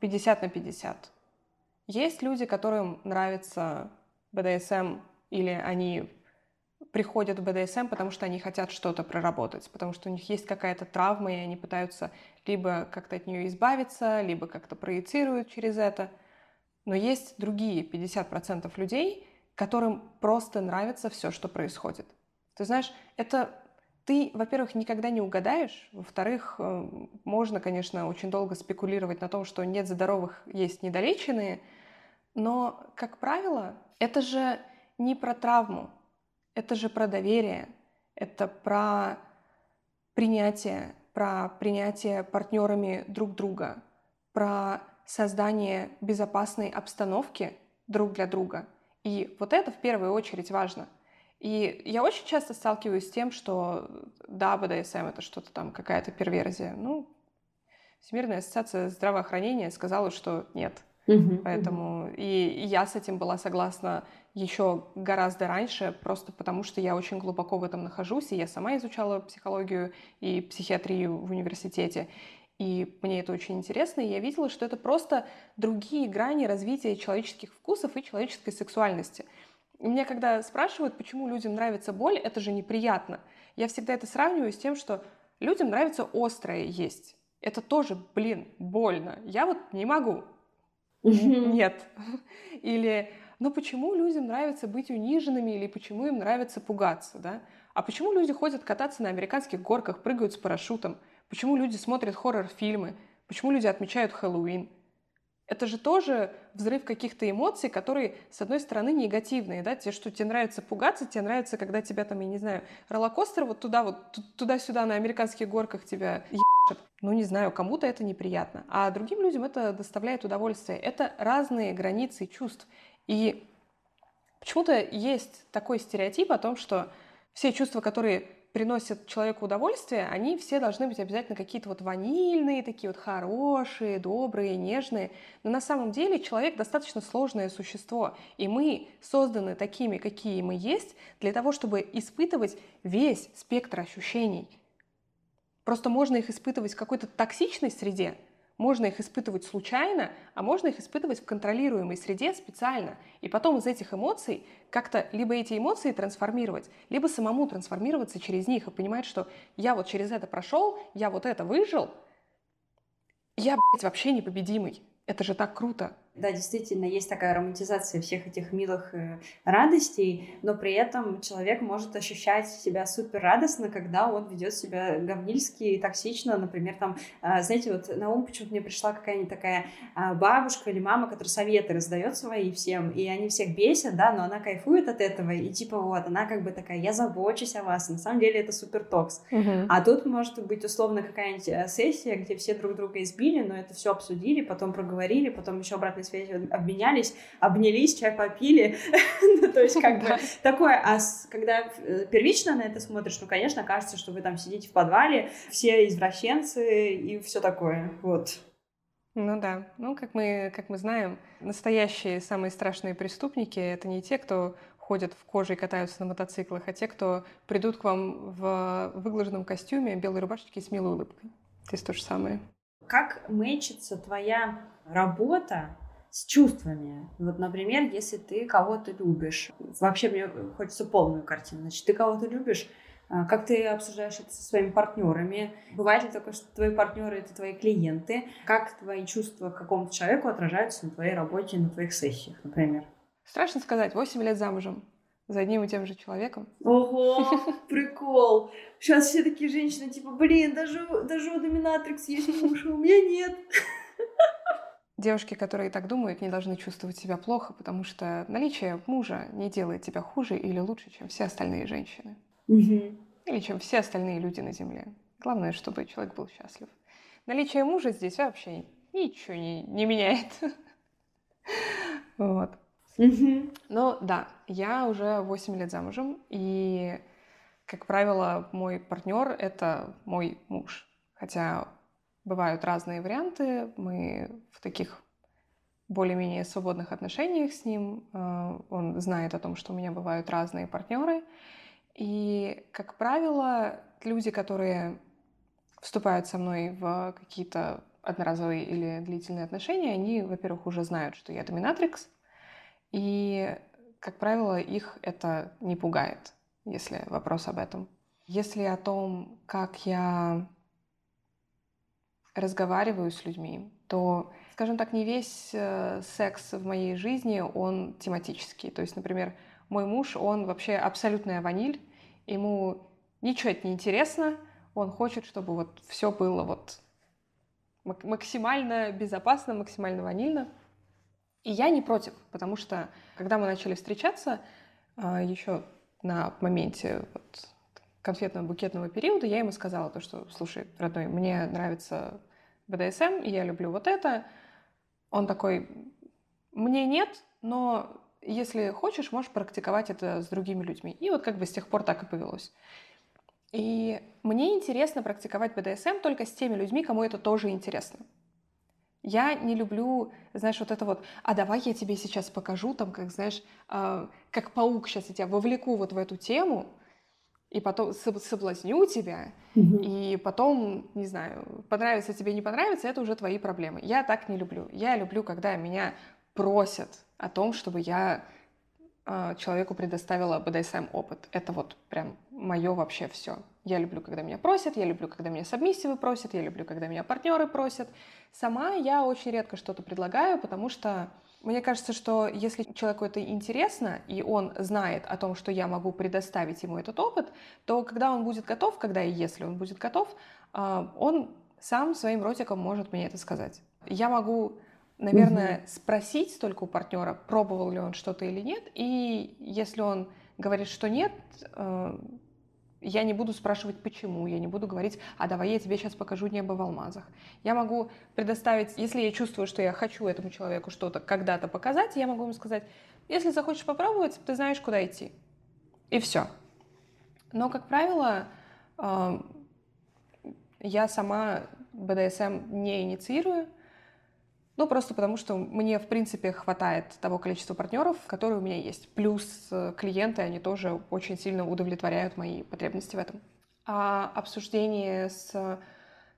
50 на 50. Есть люди, которым нравится БДСМ, или они приходят в БДСМ, потому что они хотят что-то проработать, потому что у них есть какая-то травма, и они пытаются либо как-то от нее избавиться, либо как-то проецируют через это. Но есть другие 50% людей, которым просто нравится все, что происходит. Ты знаешь, это ты, во-первых, никогда не угадаешь, во-вторых, э, можно, конечно, очень долго спекулировать на том, что нет здоровых, есть недолеченные, но, как правило, это же не про травму, это же про доверие, это про принятие, про принятие партнерами друг друга, про создание безопасной обстановки друг для друга. И вот это в первую очередь важно. И я очень часто сталкиваюсь с тем, что да, БДСМ это что-то там, какая-то перверзия. Ну, Всемирная ассоциация здравоохранения сказала, что нет. Угу, Поэтому угу. И, и я с этим была согласна еще гораздо раньше, просто потому что я очень глубоко в этом нахожусь, и я сама изучала психологию и психиатрию в университете. И мне это очень интересно, и я видела, что это просто другие грани развития человеческих вкусов и человеческой сексуальности. Меня когда спрашивают, почему людям нравится боль, это же неприятно. Я всегда это сравниваю с тем, что людям нравится острое есть. Это тоже, блин, больно. Я вот не могу. Нет. Или, ну почему людям нравится быть униженными, или почему им нравится пугаться, да? А почему люди ходят кататься на американских горках, прыгают с парашютом? Почему люди смотрят хоррор-фильмы? Почему люди отмечают Хэллоуин? Это же тоже взрыв каких-то эмоций, которые, с одной стороны, негативные, да, те, что тебе нравится пугаться, тебе нравится, когда тебя там, я не знаю, роллокостер вот туда вот, туда-сюда на американских горках тебя ебашит. Ну, не знаю, кому-то это неприятно, а другим людям это доставляет удовольствие. Это разные границы чувств. И почему-то есть такой стереотип о том, что все чувства, которые приносят человеку удовольствие, они все должны быть обязательно какие-то вот ванильные, такие вот хорошие, добрые, нежные. Но на самом деле человек достаточно сложное существо, и мы созданы такими, какие мы есть, для того, чтобы испытывать весь спектр ощущений. Просто можно их испытывать в какой-то токсичной среде, можно их испытывать случайно, а можно их испытывать в контролируемой среде специально. И потом из этих эмоций как-то либо эти эмоции трансформировать, либо самому трансформироваться через них и понимать, что я вот через это прошел, я вот это выжил, я, блядь, вообще непобедимый. Это же так круто. Да, действительно, есть такая романтизация всех этих милых э, радостей, но при этом человек может ощущать себя супер радостно, когда он ведет себя говнильски и токсично. Например, там, э, знаете, вот на ум почему-то мне пришла какая-нибудь такая э, бабушка или мама, которая советы раздает свои всем, и они всех бесят, да, но она кайфует от этого, и типа вот, она как бы такая, я забочусь о вас, на самом деле это супер токс. Угу. А тут может быть условно какая-нибудь э, сессия, где все друг друга избили, но это все обсудили, потом проговорили, потом еще обратно связи обменялись, обнялись, чай попили. Ну, то есть как бы такое. А когда э, первично на это смотришь, ну, конечно, кажется, что вы там сидите в подвале, все извращенцы и все такое. Вот. Ну да. Ну, как мы, как мы знаем, настоящие самые страшные преступники — это не те, кто ходят в коже и катаются на мотоциклах, а те, кто придут к вам в выглаженном костюме, белой рубашечке и с милой улыбкой. Здесь то же самое. Как мэчится твоя работа с чувствами. Вот, например, если ты кого-то любишь, вообще мне хочется полную картину, значит, ты кого-то любишь, а, как ты обсуждаешь это со своими партнерами? Бывает ли такое, что твои партнеры это твои клиенты? Как твои чувства к какому-то человеку отражаются на твоей работе, на твоих сессиях, например? Страшно сказать, 8 лет замужем за одним и тем же человеком. Ого, прикол. Сейчас все такие женщины, типа, блин, даже, даже у доминатрикс есть муж, а у меня нет. Девушки, которые так думают, не должны чувствовать себя плохо, потому что наличие мужа не делает тебя хуже или лучше, чем все остальные женщины. Угу. Или чем все остальные люди на Земле. Главное, чтобы человек был счастлив. Наличие мужа здесь вообще ничего не, не меняет. Вот. Но да, я уже 8 лет замужем, и, как правило, мой партнер — это мой муж. Хотя бывают разные варианты. Мы в таких более-менее свободных отношениях с ним. Э, он знает о том, что у меня бывают разные партнеры. И, как правило, люди, которые вступают со мной в какие-то одноразовые или длительные отношения, они, во-первых, уже знают, что я доминатрикс, и, как правило, их это не пугает, если вопрос об этом. Если о том, как я разговариваю с людьми, то, скажем так, не весь э, секс в моей жизни, он тематический. То есть, например, мой муж, он вообще абсолютная ваниль, ему ничего это не интересно, он хочет, чтобы вот все было вот максимально безопасно, максимально ванильно. И я не против, потому что, когда мы начали встречаться, э, еще на моменте вот конфетного букетного периода я ему сказала то, что, слушай, родной, мне нравится БДСМ, я люблю вот это. Он такой, мне нет, но если хочешь, можешь практиковать это с другими людьми. И вот как бы с тех пор так и повелось. И мне интересно практиковать БДСМ только с теми людьми, кому это тоже интересно. Я не люблю, знаешь, вот это вот, а давай я тебе сейчас покажу, там, как, знаешь, э, как паук сейчас я тебя вовлеку вот в эту тему, и потом соблазню тебя, угу. и потом, не знаю, понравится тебе, не понравится, это уже твои проблемы. Я так не люблю. Я люблю, когда меня просят о том, чтобы я э, человеку предоставила BDSM опыт. Это вот прям мое вообще все. Я люблю, когда меня просят, я люблю, когда меня сабмиссивы просят, я люблю, когда меня партнеры просят. Сама я очень редко что-то предлагаю, потому что мне кажется, что если человеку это интересно, и он знает о том, что я могу предоставить ему этот опыт, то когда он будет готов, когда и если он будет готов, а, он сам своим ротиком может мне это сказать. Я могу, наверное, угу. спросить только у партнера, пробовал ли он что-то или нет, и если он говорит, что нет, э, я не буду спрашивать, почему, я не буду говорить, а давай я тебе сейчас покажу небо в алмазах. Я могу предоставить, если я чувствую, что я хочу этому человеку что-то когда-то показать, я могу ему сказать, если захочешь попробовать, ты знаешь, куда идти. И все. Но, как правило, я сама БДСМ не инициирую, ну, просто потому что мне, в принципе, хватает того количества партнеров, которые у меня есть. Плюс э, клиенты, они тоже очень сильно удовлетворяют мои потребности в этом. А обсуждение с,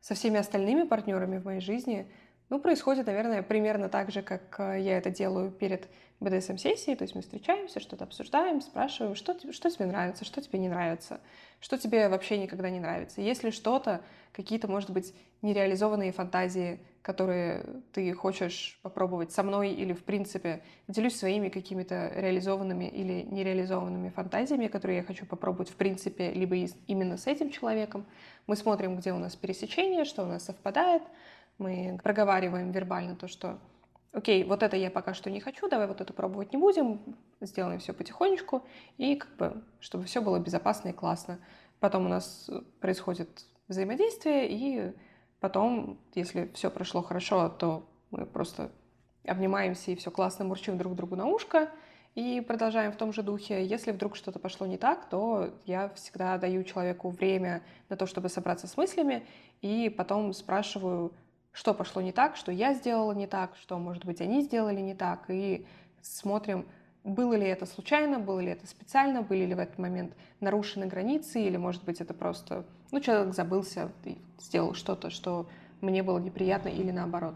со всеми остальными партнерами в моей жизни, ну, происходит, наверное, примерно так же, как э, я это делаю перед BDSM-сессией. То есть мы встречаемся, что-то обсуждаем, спрашиваем, что, что тебе нравится, что тебе не нравится, что тебе вообще никогда не нравится. Если что-то, какие-то, может быть, нереализованные фантазии, которые ты хочешь попробовать со мной или, в принципе, делюсь своими какими-то реализованными или нереализованными фантазиями, которые я хочу попробовать, в принципе, либо именно с этим человеком. Мы смотрим, где у нас пересечение, что у нас совпадает. Мы проговариваем вербально то, что окей, вот это я пока что не хочу, давай вот это пробовать не будем, сделаем все потихонечку, и как бы, чтобы все было безопасно и классно. Потом у нас происходит взаимодействие, и Потом, если все прошло хорошо, то мы просто обнимаемся и все классно мурчим друг другу на ушко и продолжаем в том же духе. Если вдруг что-то пошло не так, то я всегда даю человеку время на то, чтобы собраться с мыслями, и потом спрашиваю, что пошло не так, что я сделала не так, что, может быть, они сделали не так, и смотрим, было ли это случайно, было ли это специально, были ли в этот момент нарушены границы, или, может быть, это просто, ну, человек забылся и сделал что-то, что мне было неприятно, или наоборот.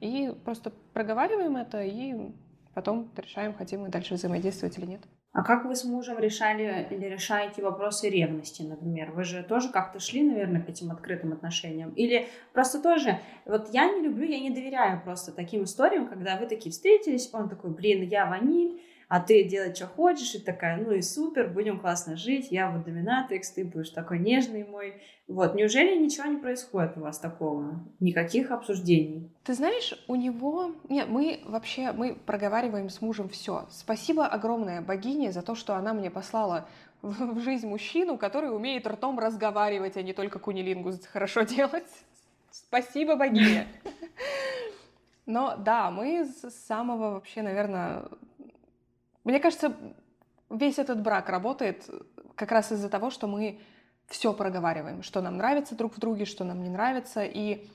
И просто проговариваем это, и потом решаем, хотим мы дальше взаимодействовать или нет. А как вы с мужем решали или решаете вопросы ревности, например? Вы же тоже как-то шли, наверное, к этим открытым отношениям? Или просто тоже, вот я не люблю, я не доверяю просто таким историям, когда вы такие встретились, он такой, блин, я ваниль, а ты делать, что хочешь, и такая, ну и супер, будем классно жить, я вот доминатрикс, ты будешь такой нежный мой. Вот, неужели ничего не происходит у вас такого? Никаких обсуждений? Ты знаешь, у него... Нет, мы вообще, мы проговариваем с мужем все. Спасибо огромное богине за то, что она мне послала в жизнь мужчину, который умеет ртом разговаривать, а не только кунилингу хорошо делать. Спасибо богине. Но да, мы с самого вообще, наверное, мне кажется, весь этот брак работает как раз из-за того, что мы все проговариваем, что нам нравится друг в друге, что нам не нравится. И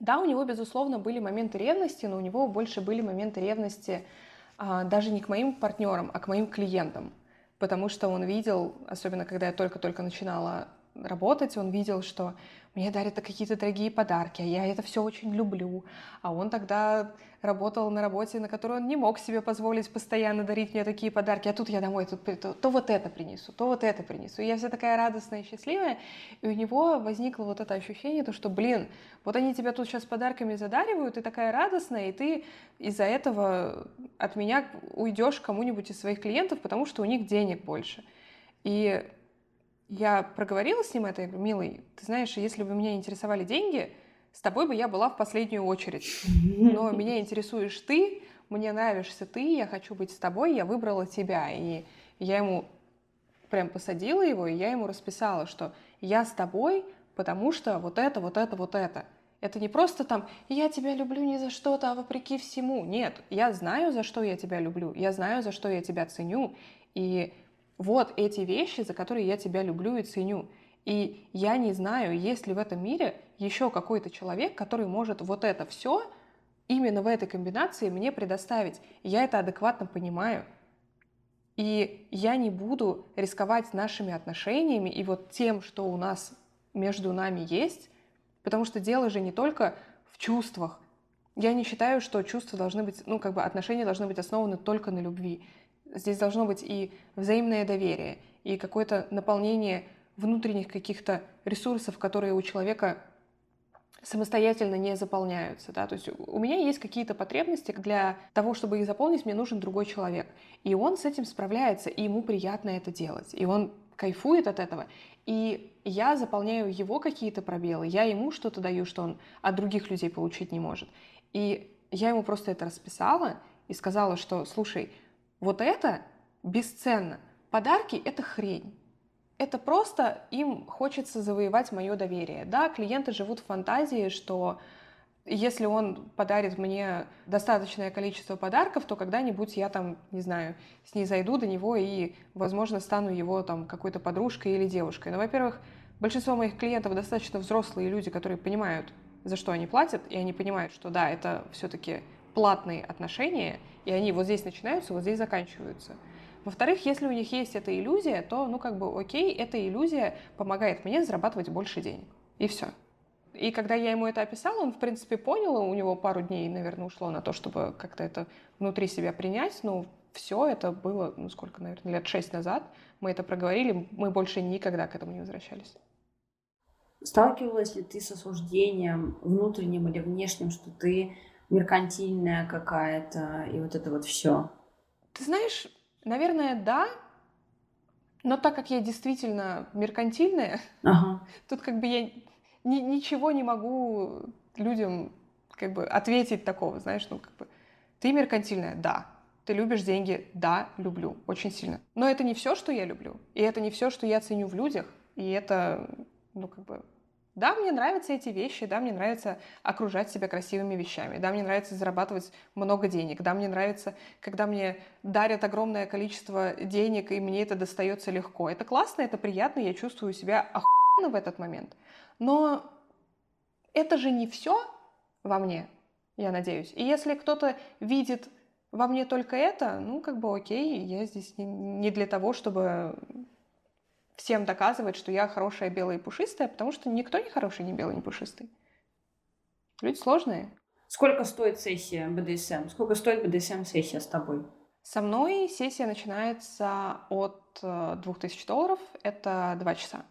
да, у него, безусловно, были моменты ревности, но у него больше были моменты ревности а, даже не к моим партнерам, а к моим клиентам. Потому что он видел, особенно когда я только-только начинала работать, он видел, что мне дарят какие-то дорогие подарки, а я это все очень люблю. А он тогда работал на работе, на которой он не мог себе позволить постоянно дарить мне такие подарки. А тут я домой, тут то, то вот это принесу, то вот это принесу. И я вся такая радостная и счастливая. И у него возникло вот это ощущение, то, что, блин, вот они тебя тут сейчас подарками задаривают, ты такая радостная, и ты из-за этого от меня уйдешь кому-нибудь из своих клиентов, потому что у них денег больше. И я проговорила с ним это, я говорю, милый, ты знаешь, если бы меня интересовали деньги, с тобой бы я была в последнюю очередь. Но меня интересуешь ты, мне нравишься ты, я хочу быть с тобой, я выбрала тебя. И я ему прям посадила его, и я ему расписала, что я с тобой, потому что вот это, вот это, вот это. Это не просто там «я тебя люблю не за что-то, а вопреки всему». Нет, я знаю, за что я тебя люблю, я знаю, за что я тебя ценю, и вот эти вещи, за которые я тебя люблю и ценю. И я не знаю, есть ли в этом мире еще какой-то человек, который может вот это все именно в этой комбинации мне предоставить. Я это адекватно понимаю. И я не буду рисковать нашими отношениями и вот тем, что у нас между нами есть, потому что дело же не только в чувствах. Я не считаю, что чувства должны быть, ну, как бы отношения должны быть основаны только на любви. Здесь должно быть и взаимное доверие, и какое-то наполнение внутренних каких-то ресурсов, которые у человека самостоятельно не заполняются. Да? То есть у меня есть какие-то потребности, для того, чтобы их заполнить, мне нужен другой человек. И он с этим справляется, и ему приятно это делать. И он кайфует от этого. И я заполняю его какие-то пробелы, я ему что-то даю, что он от других людей получить не может. И я ему просто это расписала и сказала, что, слушай, вот это бесценно. Подарки — это хрень. Это просто им хочется завоевать мое доверие. Да, клиенты живут в фантазии, что если он подарит мне достаточное количество подарков, то когда-нибудь я там, не знаю, с ней зайду до него и, возможно, стану его там какой-то подружкой или девушкой. Но, во-первых, большинство моих клиентов достаточно взрослые люди, которые понимают, за что они платят, и они понимают, что да, это все-таки платные отношения, и они вот здесь начинаются, вот здесь заканчиваются. Во-вторых, если у них есть эта иллюзия, то, ну, как бы, окей, эта иллюзия помогает мне зарабатывать больше денег. И все. И когда я ему это описала, он, в принципе, понял, у него пару дней, наверное, ушло на то, чтобы как-то это внутри себя принять, но все это было, ну, сколько, наверное, лет шесть назад. Мы это проговорили, мы больше никогда к этому не возвращались. Сталкивалась ли ты с осуждением внутренним или внешним, что ты меркантильная какая-то и вот это вот все? Ты знаешь, наверное, да, но так как я действительно меркантильная, ага. тут как бы я ни, ничего не могу людям как бы ответить такого, знаешь, ну как бы ты меркантильная, да. Ты любишь деньги, да, люблю, очень сильно. Но это не все, что я люблю, и это не все, что я ценю в людях, и это, ну как бы, да, мне нравятся эти вещи, да, мне нравится окружать себя красивыми вещами, да, мне нравится зарабатывать много денег, да, мне нравится, когда мне дарят огромное количество денег, и мне это достается легко. Это классно, это приятно, я чувствую себя охуенно в этот момент. Но это же не все во мне, я надеюсь. И если кто-то видит во мне только это, ну, как бы окей, я здесь не для того, чтобы всем доказывать, что я хорошая, белая и пушистая, потому что никто не хороший, не белый, не пушистый. Люди сложные. Сколько стоит сессия БДСМ? Сколько стоит БДСМ-сессия с тобой? Со мной сессия начинается от 2000 э, долларов. Это два часа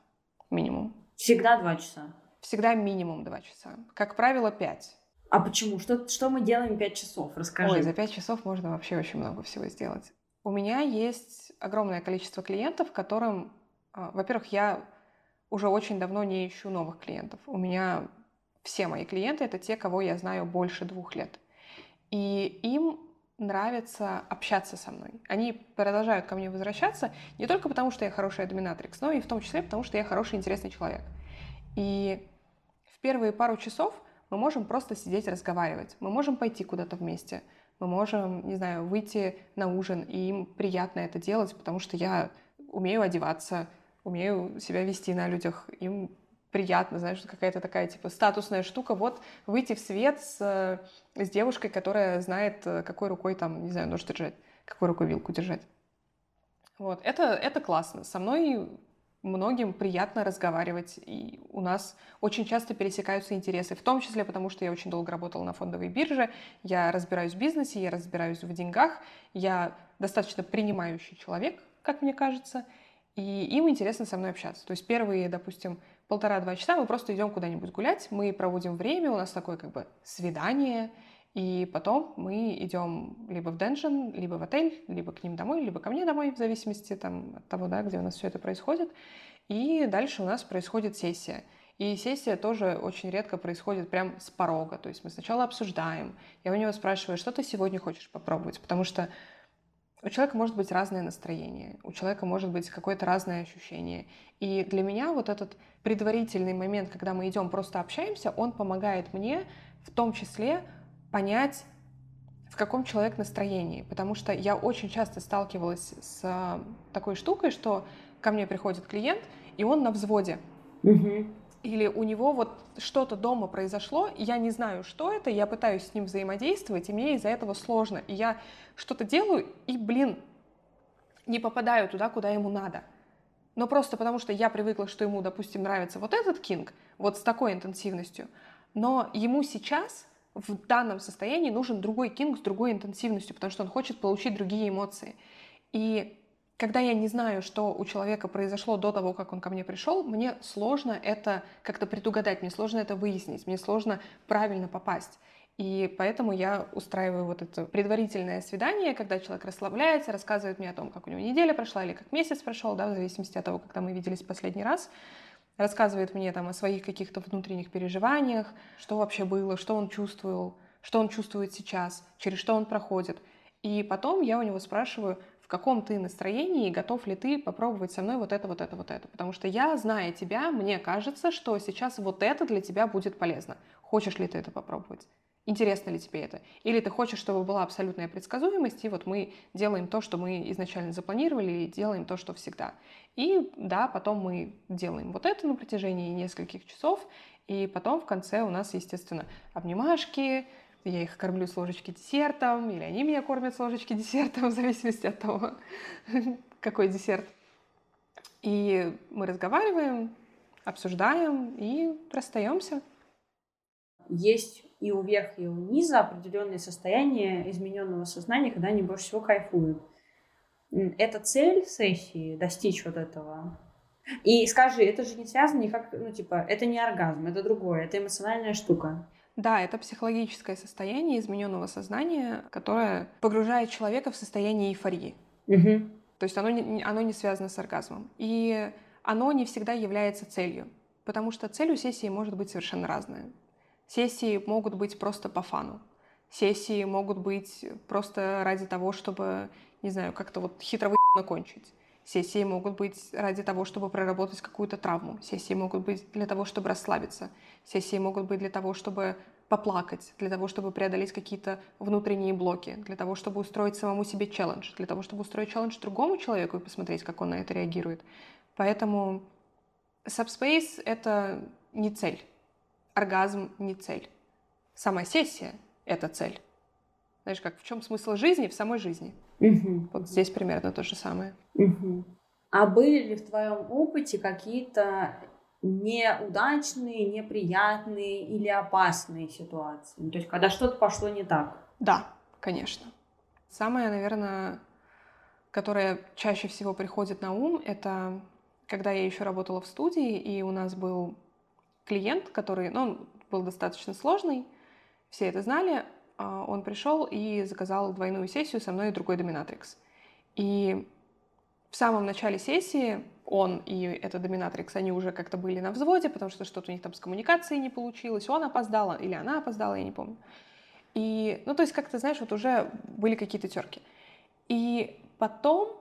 минимум. Всегда два часа? Всегда минимум два часа. Как правило, пять. А почему? Что, что мы делаем пять часов? Расскажи. Ой, за пять часов можно вообще очень много всего сделать. У меня есть огромное количество клиентов, которым, во-первых, я уже очень давно не ищу новых клиентов. У меня все мои клиенты — это те, кого я знаю больше двух лет. И им нравится общаться со мной. Они продолжают ко мне возвращаться не только потому, что я хорошая доминатрикс, но и в том числе потому, что я хороший, интересный человек. И в первые пару часов мы можем просто сидеть разговаривать. Мы можем пойти куда-то вместе. Мы можем, не знаю, выйти на ужин, и им приятно это делать, потому что я умею одеваться, умею себя вести на людях. Им приятно, знаешь, какая-то такая, типа, статусная штука, вот выйти в свет с, с девушкой, которая знает, какой рукой там, не знаю, нож держать, какой рукой вилку держать. Вот, это, это классно. Со мной многим приятно разговаривать, и у нас очень часто пересекаются интересы, в том числе потому, что я очень долго работала на фондовой бирже, я разбираюсь в бизнесе, я разбираюсь в деньгах, я достаточно принимающий человек, как мне кажется, и им интересно со мной общаться. То есть первые, допустим, полтора-два часа мы просто идем куда-нибудь гулять, мы проводим время, у нас такое как бы свидание, и потом мы идем либо в денжен, либо в отель, либо к ним домой, либо ко мне домой, в зависимости там, от того, да, где у нас все это происходит. И дальше у нас происходит сессия. И сессия тоже очень редко происходит прям с порога. То есть мы сначала обсуждаем, я у него спрашиваю, что ты сегодня хочешь попробовать, потому что у человека может быть разное настроение, у человека может быть какое-то разное ощущение. И для меня вот этот предварительный момент, когда мы идем просто общаемся, он помогает мне в том числе понять, в каком человек настроении. Потому что я очень часто сталкивалась с такой штукой, что ко мне приходит клиент, и он на взводе. Угу или у него вот что-то дома произошло, я не знаю, что это, я пытаюсь с ним взаимодействовать, и мне из-за этого сложно. И я что-то делаю, и, блин, не попадаю туда, куда ему надо. Но просто потому, что я привыкла, что ему, допустим, нравится вот этот кинг, вот с такой интенсивностью, но ему сейчас в данном состоянии нужен другой кинг с другой интенсивностью, потому что он хочет получить другие эмоции. И когда я не знаю, что у человека произошло до того, как он ко мне пришел, мне сложно это как-то предугадать, мне сложно это выяснить, мне сложно правильно попасть. И поэтому я устраиваю вот это предварительное свидание, когда человек расслабляется, рассказывает мне о том, как у него неделя прошла или как месяц прошел, да, в зависимости от того, когда мы виделись последний раз. Рассказывает мне там о своих каких-то внутренних переживаниях, что вообще было, что он чувствовал, что он чувствует сейчас, через что он проходит. И потом я у него спрашиваю, в каком ты настроении и готов ли ты попробовать со мной вот это, вот это, вот это. Потому что я, зная тебя, мне кажется, что сейчас вот это для тебя будет полезно. Хочешь ли ты это попробовать? Интересно ли тебе это? Или ты хочешь, чтобы была абсолютная предсказуемость, и вот мы делаем то, что мы изначально запланировали, и делаем то, что всегда. И да, потом мы делаем вот это на протяжении нескольких часов, и потом в конце у нас, естественно, обнимашки, я их кормлю с ложечки десертом, или они меня кормят с ложечки десертом, в зависимости от того, какой десерт. И мы разговариваем, обсуждаем и расстаемся. Есть и у верха, и у низа определенные состояния измененного сознания, когда они больше всего кайфуют. Это цель сессии достичь вот этого. И скажи, это же не связано никак, ну типа, это не оргазм, это другое, это эмоциональная штука. Да, это психологическое состояние измененного сознания, которое погружает человека в состояние эйфории. Угу. То есть оно не, оно не связано с оргазмом. И оно не всегда является целью, потому что цель у сессии может быть совершенно разная. Сессии могут быть просто по фану. Сессии могут быть просто ради того, чтобы, не знаю, как-то вот хитро кончить. Сессии могут быть ради того, чтобы проработать какую-то травму. Сессии могут быть для того, чтобы расслабиться. Сессии могут быть для того, чтобы поплакать, для того, чтобы преодолеть какие-то внутренние блоки, для того, чтобы устроить самому себе челлендж, для того, чтобы устроить челлендж другому человеку и посмотреть, как он на это реагирует. Поэтому Subspace — это не цель оргазм не цель. Сама сессия — это цель. Знаешь, как в чем смысл жизни в самой жизни? Угу. Вот здесь примерно то же самое. Угу. А были ли в твоем опыте какие-то неудачные, неприятные или опасные ситуации? Ну, то есть, когда что-то пошло не так? Да, конечно. Самое, наверное, которое чаще всего приходит на ум, это когда я еще работала в студии, и у нас был клиент, который, ну, он был достаточно сложный, все это знали, он пришел и заказал двойную сессию со мной и другой доминатрикс. И в самом начале сессии он и этот доминатрикс, они уже как-то были на взводе, потому что что-то у них там с коммуникацией не получилось, он опоздал или она опоздала, я не помню. И, ну, то есть, как то знаешь, вот уже были какие-то терки. И потом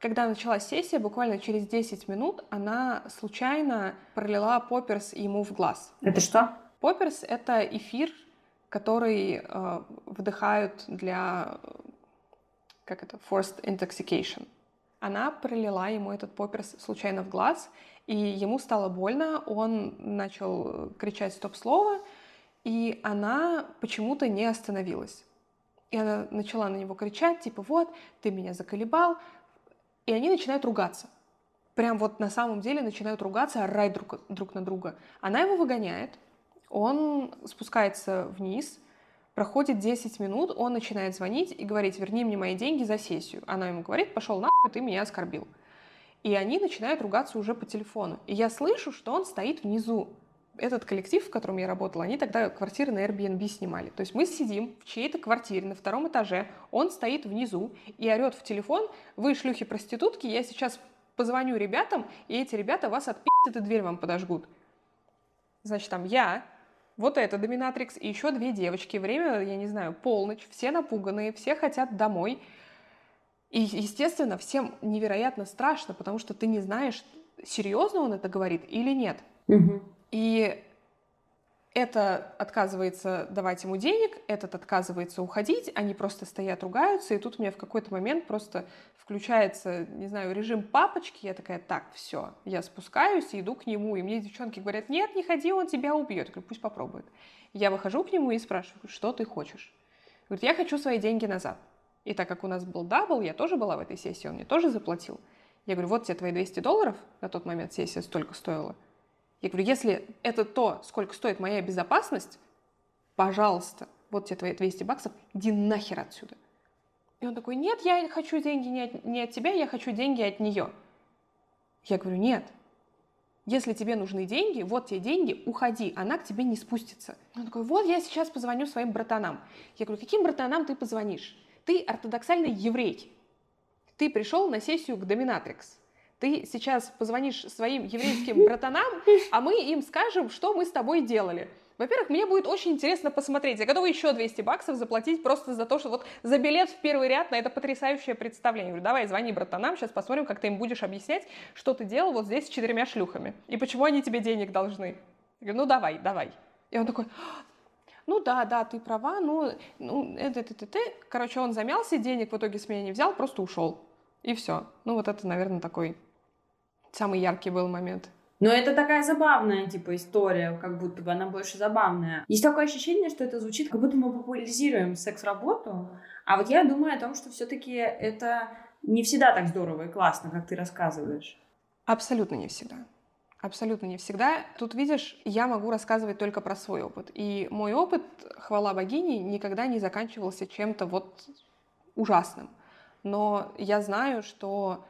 когда началась сессия, буквально через 10 минут она случайно пролила поперс ему в глаз. Это что? Поперс — это эфир, который э, вдыхают для, как это, forced intoxication. Она пролила ему этот поперс случайно в глаз, и ему стало больно, он начал кричать стоп-слово, и она почему-то не остановилась. И она начала на него кричать, типа, вот, ты меня заколебал, и они начинают ругаться. Прям вот на самом деле начинают ругаться, орать друг, друг на друга. Она его выгоняет, он спускается вниз, проходит 10 минут, он начинает звонить и говорить, верни мне мои деньги за сессию. Она ему говорит, пошел нахуй, ты меня оскорбил. И они начинают ругаться уже по телефону. И я слышу, что он стоит внизу этот коллектив, в котором я работала, они тогда квартиры на Airbnb снимали. То есть мы сидим в чьей-то квартире на втором этаже, он стоит внизу и орет в телефон, вы шлюхи-проститутки, я сейчас позвоню ребятам, и эти ребята вас отпи***ят и дверь вам подожгут. Значит, там я, вот это доминатрикс и еще две девочки. Время, я не знаю, полночь, все напуганные, все хотят домой. И, естественно, всем невероятно страшно, потому что ты не знаешь, серьезно он это говорит или нет. Угу. И это отказывается давать ему денег, этот отказывается уходить, они просто стоят, ругаются, и тут у меня в какой-то момент просто включается, не знаю, режим папочки, я такая, так, все, я спускаюсь и иду к нему, и мне девчонки говорят, нет, не ходи, он тебя убьет. Я говорю, пусть попробует. Я выхожу к нему и спрашиваю, что ты хочешь? Говорит, я хочу свои деньги назад. И так как у нас был double, я тоже была в этой сессии, он мне тоже заплатил. Я говорю, вот тебе твои 200 долларов, на тот момент сессия столько стоила – я говорю, если это то, сколько стоит моя безопасность, пожалуйста, вот тебе твои 200 баксов, иди нахер отсюда. И он такой, нет, я хочу деньги не от, не от тебя, я хочу деньги от нее. Я говорю, нет, если тебе нужны деньги, вот тебе деньги, уходи, она к тебе не спустится. Он такой, вот я сейчас позвоню своим братанам. Я говорю, каким братанам ты позвонишь? Ты ортодоксальный еврей. Ты пришел на сессию к Доминатрикс. Ты сейчас позвонишь своим еврейским братанам, а мы им скажем, что мы с тобой делали. Во-первых, мне будет очень интересно посмотреть. Я готова еще 200 баксов заплатить просто за то, что вот за билет в первый ряд на это потрясающее представление. Я говорю, давай, звони братанам, сейчас посмотрим, как ты им будешь объяснять, что ты делал вот здесь с четырьмя шлюхами. И почему они тебе денег должны. Я говорю, ну давай, давай. И он такой, ну да, да, ты права, ну, ну это, это, это, Короче, он замялся, денег в итоге с меня не взял, просто ушел. И все. Ну вот это, наверное, такой самый яркий был момент. Но это такая забавная, типа, история, как будто бы она больше забавная. Есть такое ощущение, что это звучит, как будто мы популяризируем секс-работу, а вот я думаю о том, что все-таки это не всегда так здорово и классно, как ты рассказываешь. Абсолютно не всегда. Абсолютно не всегда. Тут, видишь, я могу рассказывать только про свой опыт. И мой опыт, хвала богини, никогда не заканчивался чем-то вот ужасным. Но я знаю, что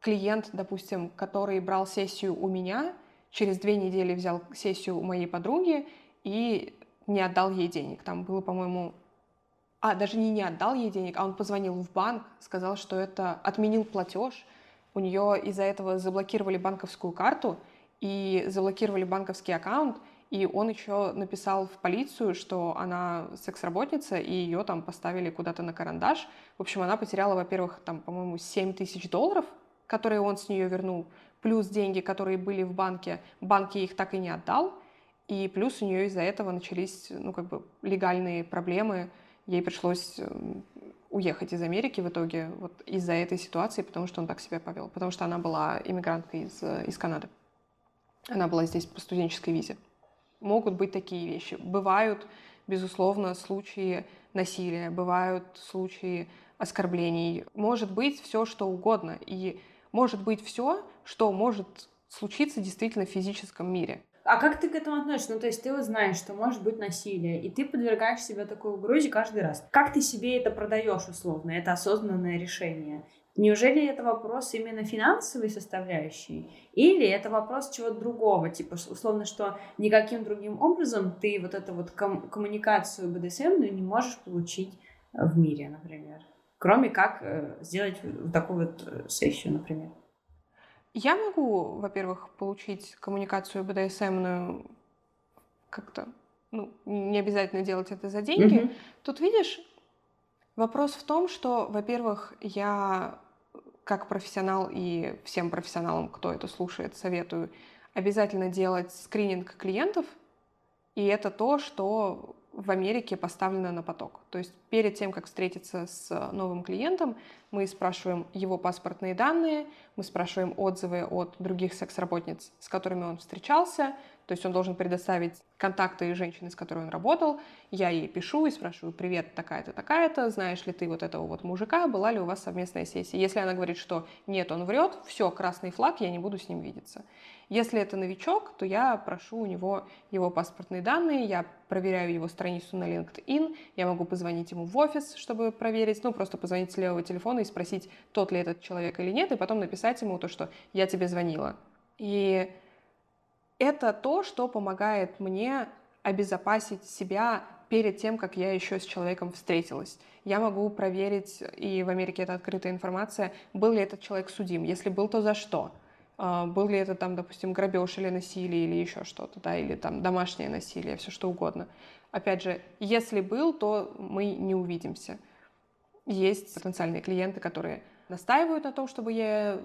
клиент, допустим, который брал сессию у меня, через две недели взял сессию у моей подруги и не отдал ей денег. Там было, по-моему, а, даже не не отдал ей денег, а он позвонил в банк, сказал, что это отменил платеж. У нее из-за этого заблокировали банковскую карту и заблокировали банковский аккаунт, и он еще написал в полицию, что она секс-работница, и ее там поставили куда-то на карандаш. В общем, она потеряла, во-первых, там, по-моему, 7 тысяч долларов которые он с нее вернул, плюс деньги, которые были в банке, банк ей их так и не отдал, и плюс у нее из-за этого начались, ну, как бы легальные проблемы, ей пришлось эм, уехать из Америки в итоге вот из-за этой ситуации, потому что он так себя повел, потому что она была иммигранткой из, из Канады. Она была здесь по студенческой визе. Могут быть такие вещи. Бывают, безусловно, случаи насилия, бывают случаи оскорблений. Может быть все, что угодно. И может быть все, что может случиться действительно в физическом мире. А как ты к этому относишься? Ну, то есть ты вот знаешь, что может быть насилие, и ты подвергаешь себя такой угрозе каждый раз. Как ты себе это продаешь условно? Это осознанное решение. Неужели это вопрос именно финансовой составляющей? Или это вопрос чего-то другого? Типа, условно, что никаким другим образом ты вот эту вот ком- коммуникацию БДСМ не можешь получить в мире, например? Кроме как э, сделать такую вот э, сессию, например? Я могу, во-первых, получить коммуникацию БДСМную как-то, ну, не обязательно делать это за деньги. Mm-hmm. Тут, видишь, вопрос в том, что, во-первых, я как профессионал и всем профессионалам, кто это слушает, советую обязательно делать скрининг клиентов, и это то, что в Америке поставлено на поток. То есть перед тем, как встретиться с новым клиентом, мы спрашиваем его паспортные данные, мы спрашиваем отзывы от других секс-работниц, с которыми он встречался, то есть он должен предоставить контакты женщины, с которой он работал. Я ей пишу и спрашиваю, привет, такая-то, такая-то, знаешь ли ты вот этого вот мужика, была ли у вас совместная сессия? Если она говорит, что нет, он врет, все, красный флаг, я не буду с ним видеться. Если это новичок, то я прошу у него его паспортные данные, я проверяю его страницу на LinkedIn, я могу позвонить ему в офис, чтобы проверить, ну, просто позвонить с левого телефона и спросить, тот ли этот человек или нет, и потом написать ему то, что я тебе звонила. И это то, что помогает мне обезопасить себя перед тем, как я еще с человеком встретилась. Я могу проверить, и в Америке это открытая информация, был ли этот человек судим. Если был, то за что? А, был ли это там, допустим, грабеж или насилие или еще что-то, да, или там домашнее насилие, все что угодно. Опять же, если был, то мы не увидимся. Есть потенциальные клиенты, которые настаивают на том, чтобы я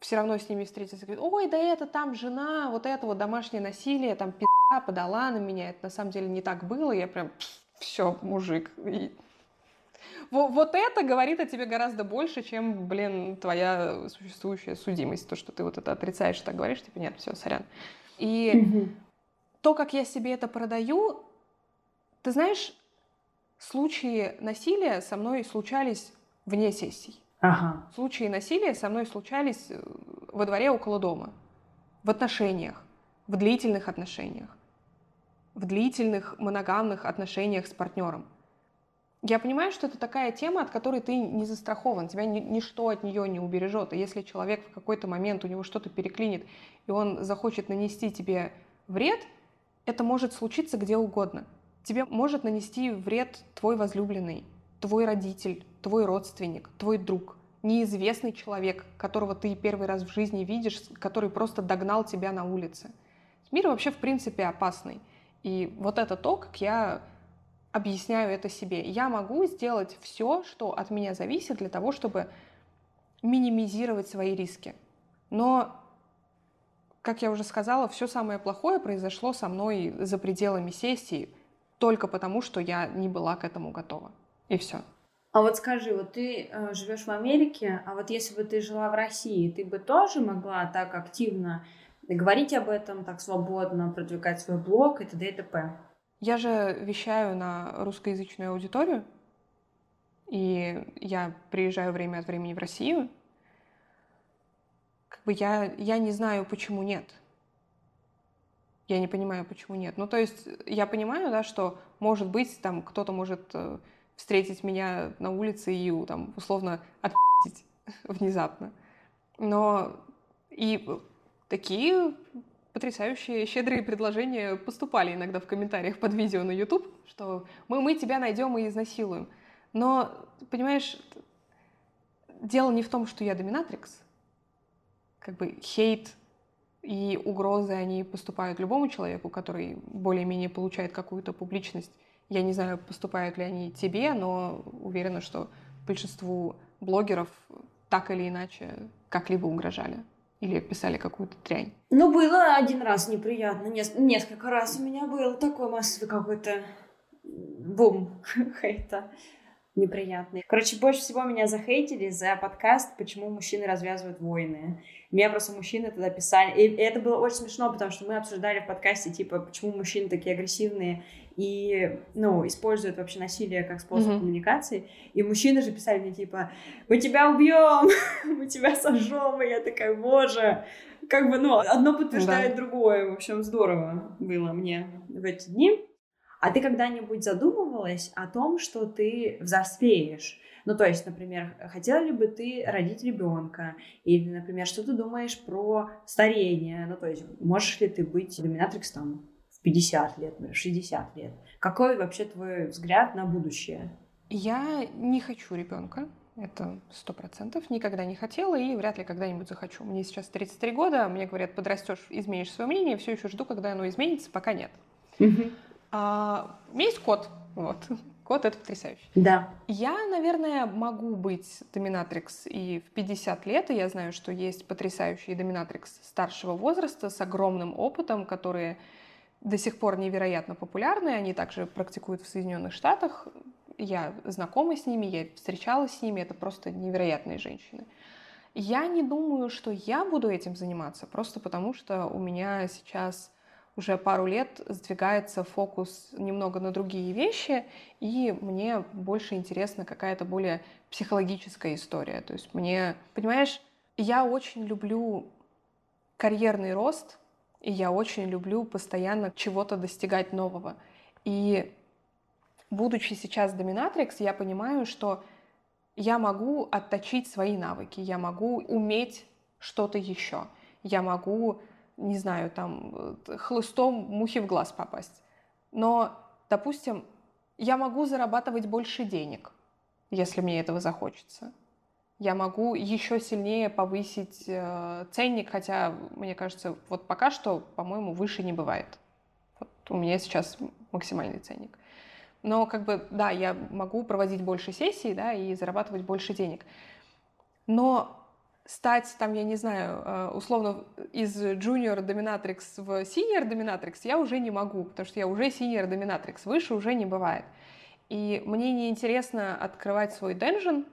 все равно с ними встретиться. Говорит, ой, да это там жена, вот это вот домашнее насилие, там пи***а подала на меня. Это на самом деле не так было. Я прям, все, мужик. И вот это говорит о тебе гораздо больше, чем, блин, твоя существующая судимость. То, что ты вот это отрицаешь, так говоришь, типа, нет, все, сорян. И то, как я себе это продаю, ты знаешь, случаи насилия со мной случались вне сессий. Ага. Случаи насилия со мной случались э, во дворе около дома, в отношениях, в длительных отношениях, в длительных моногамных отношениях с партнером – Я понимаю, что это такая тема, от которой ты не застрахован, тебя ни, ничто от нее не убережет. И если человек в какой-то момент у него что-то переклинит, и он захочет нанести тебе вред, это может случиться где угодно. Тебе может нанести вред твой возлюбленный, твой родитель, твой родственник, твой друг, неизвестный человек, которого ты первый раз в жизни видишь, который просто догнал тебя на улице. Мир вообще, в принципе, опасный. И вот это то, как я объясняю это себе. Я могу сделать все, что от меня зависит для того, чтобы минимизировать свои риски. Но, как я уже сказала, все самое плохое произошло со мной за пределами сессии только потому, что я не была к этому готова. И все. А вот скажи, вот ты э, живешь в Америке, а вот если бы ты жила в России, ты бы тоже могла так активно говорить об этом, так свободно продвигать свой блог и т.д. и т.п.? Я же вещаю на русскоязычную аудиторию, и я приезжаю время от времени в Россию. Как бы я, я не знаю, почему нет. Я не понимаю, почему нет. Ну, то есть я понимаю, да, что, может быть, там кто-то может э, встретить меня на улице и там условно отпить внезапно. Но и такие потрясающие щедрые предложения поступали иногда в комментариях под видео на YouTube, что мы, мы тебя найдем и изнасилуем. Но, понимаешь, дело не в том, что я доминатрикс. Как бы хейт и угрозы, они поступают любому человеку, который более-менее получает какую-то публичность. Я не знаю, поступают ли они тебе, но уверена, что большинству блогеров так или иначе как-либо угрожали. Или писали какую-то дрянь? Ну, было один раз неприятно. несколько раз у меня был такой массовый какой-то бум хейта неприятный. Короче, больше всего меня захейтили за подкаст «Почему мужчины развязывают войны». Меня просто мужчины тогда писали, и это было очень смешно, потому что мы обсуждали в подкасте, типа, почему мужчины такие агрессивные и, ну, используют вообще насилие как способ mm-hmm. коммуникации. И мужчины же писали мне, типа, мы тебя убьем, мы тебя сожжем, и я такая, боже, как бы, ну, одно подтверждает да. другое. В общем, здорово было мне в эти дни. А ты когда-нибудь задумывалась о том, что ты взрослеешь? Ну, то есть, например, хотела ли бы ты родить ребенка? Или, например, что ты думаешь про старение? Ну, то есть, можешь ли ты быть доминатрикс там в 50 лет, в 60 лет? Какой вообще твой взгляд на будущее? Я не хочу ребенка. Это сто процентов. Никогда не хотела и вряд ли когда-нибудь захочу. Мне сейчас 33 года, мне говорят, подрастешь, изменишь свое мнение. Все еще жду, когда оно изменится, пока нет. А, у меня есть кот. Вот. Кот — это потрясающе. Да. Я, наверное, могу быть доминатрикс и в 50 лет, и я знаю, что есть потрясающие доминатрикс старшего возраста с огромным опытом, которые до сих пор невероятно популярны. Они также практикуют в Соединенных Штатах. Я знакома с ними, я встречалась с ними. Это просто невероятные женщины. Я не думаю, что я буду этим заниматься, просто потому что у меня сейчас уже пару лет сдвигается фокус немного на другие вещи, и мне больше интересна какая-то более психологическая история. То есть мне, понимаешь, я очень люблю карьерный рост, и я очень люблю постоянно чего-то достигать нового. И будучи сейчас доминатрикс, я понимаю, что я могу отточить свои навыки, я могу уметь что-то еще, я могу не знаю, там, э, хлыстом мухи в глаз попасть. Но, допустим, я могу зарабатывать больше денег, если мне этого захочется. Я могу еще сильнее повысить э, ценник, хотя, мне кажется, вот пока что, по-моему, выше не бывает. Вот у меня сейчас максимальный ценник. Но как бы, да, я могу проводить больше сессий, да, и зарабатывать больше денег. Но стать, там, я не знаю, э, условно, из junior dominatrix в senior dominatrix я уже не могу, потому что я уже senior dominatrix, выше уже не бывает. И мне не интересно открывать свой денжен,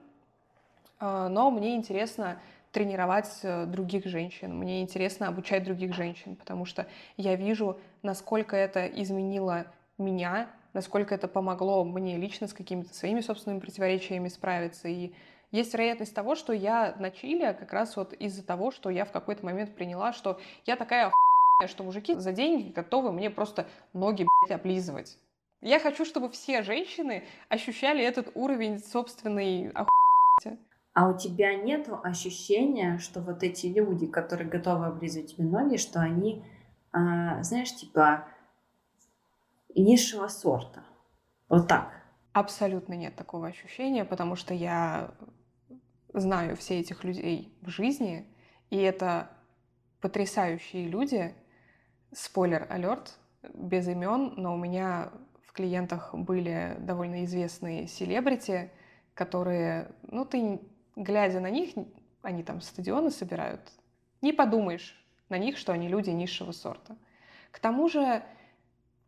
э, но мне интересно тренировать э, других женщин, мне интересно обучать других женщин, потому что я вижу, насколько это изменило меня, насколько это помогло мне лично с какими-то своими собственными противоречиями справиться и есть вероятность того, что я на Чили как раз вот из-за того, что я в какой-то момент приняла, что я такая охуенная, что мужики за деньги готовы мне просто ноги, блядь, облизывать. Я хочу, чтобы все женщины ощущали этот уровень собственной охуенности. А у тебя нет ощущения, что вот эти люди, которые готовы облизывать тебе ноги, что они, а, знаешь, типа низшего сорта? Вот так. Абсолютно нет такого ощущения, потому что я знаю все этих людей в жизни, и это потрясающие люди. Спойлер алерт, без имен, но у меня в клиентах были довольно известные селебрити, которые, ну ты, глядя на них, они там стадионы собирают, не подумаешь на них, что они люди низшего сорта. К тому же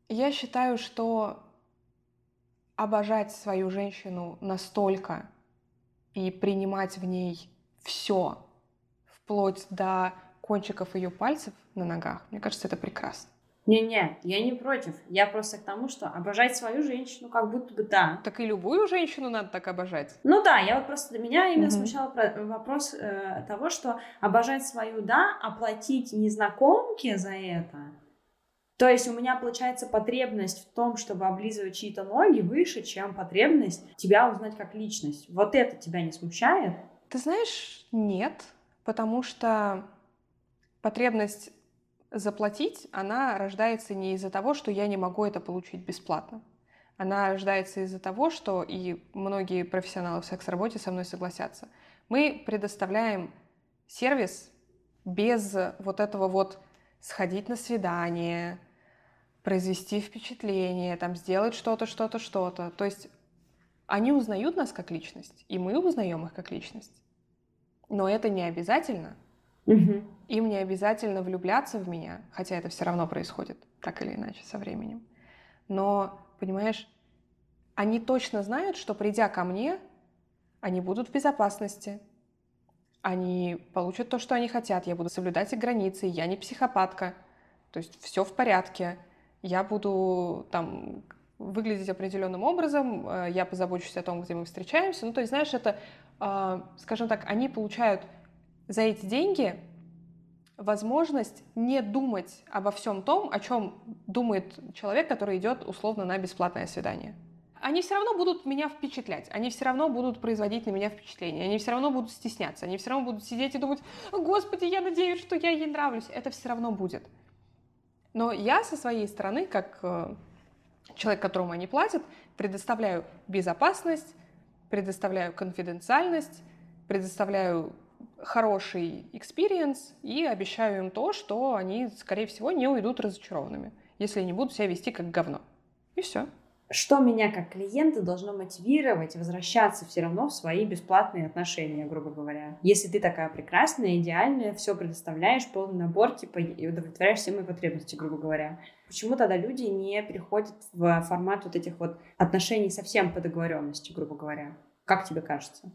я считаю, что обожать свою женщину настолько и принимать в ней все, вплоть до кончиков ее пальцев на ногах, мне кажется, это прекрасно. Не-не, я не против. Я просто к тому, что обожать свою женщину как будто бы да. Так и любую женщину надо так обожать. Ну да, я вот просто для меня именно угу. смущал вопрос э, того, что обожать свою да, оплатить незнакомке за это то есть у меня получается потребность в том, чтобы облизывать чьи-то ноги выше, чем потребность тебя узнать как личность. Вот это тебя не смущает? Ты знаешь, нет, потому что потребность заплатить, она рождается не из-за того, что я не могу это получить бесплатно. Она рождается из-за того, что, и многие профессионалы в секс-работе со мной согласятся, мы предоставляем сервис без вот этого вот сходить на свидание, произвести впечатление, там, сделать что-то, что-то, что-то. То есть они узнают нас как личность, и мы узнаем их как личность. Но это не обязательно. Угу. Им не обязательно влюбляться в меня, хотя это все равно происходит, так или иначе, со временем. Но, понимаешь, они точно знают, что придя ко мне, они будут в безопасности. Они получат то, что они хотят. Я буду соблюдать их границы. Я не психопатка. То есть все в порядке я буду там выглядеть определенным образом, э, я позабочусь о том, где мы встречаемся. Ну, то есть, знаешь, это, а, скажем так, они получают за эти деньги возможность не думать обо всем том, о чем думает человек, который идет условно на бесплатное свидание. Они все равно будут меня впечатлять, они все равно будут производить на меня впечатление, они все равно будут стесняться, они все равно будут сидеть и думать, господи, я надеюсь, что я ей нравлюсь. Это все равно будет. Но я со своей стороны, как э, человек, которому они платят, предоставляю безопасность, предоставляю конфиденциальность, предоставляю хороший experience и обещаю им то, что они, скорее всего, не уйдут разочарованными, если не будут себя вести как говно. И все что меня как клиента должно мотивировать возвращаться все равно в свои бесплатные отношения, грубо говоря. Если ты такая прекрасная, идеальная, все предоставляешь, полный набор, типа, и удовлетворяешь все мои потребности, грубо говоря. Почему тогда люди не переходят в формат вот этих вот отношений совсем по договоренности, грубо говоря? Как тебе кажется?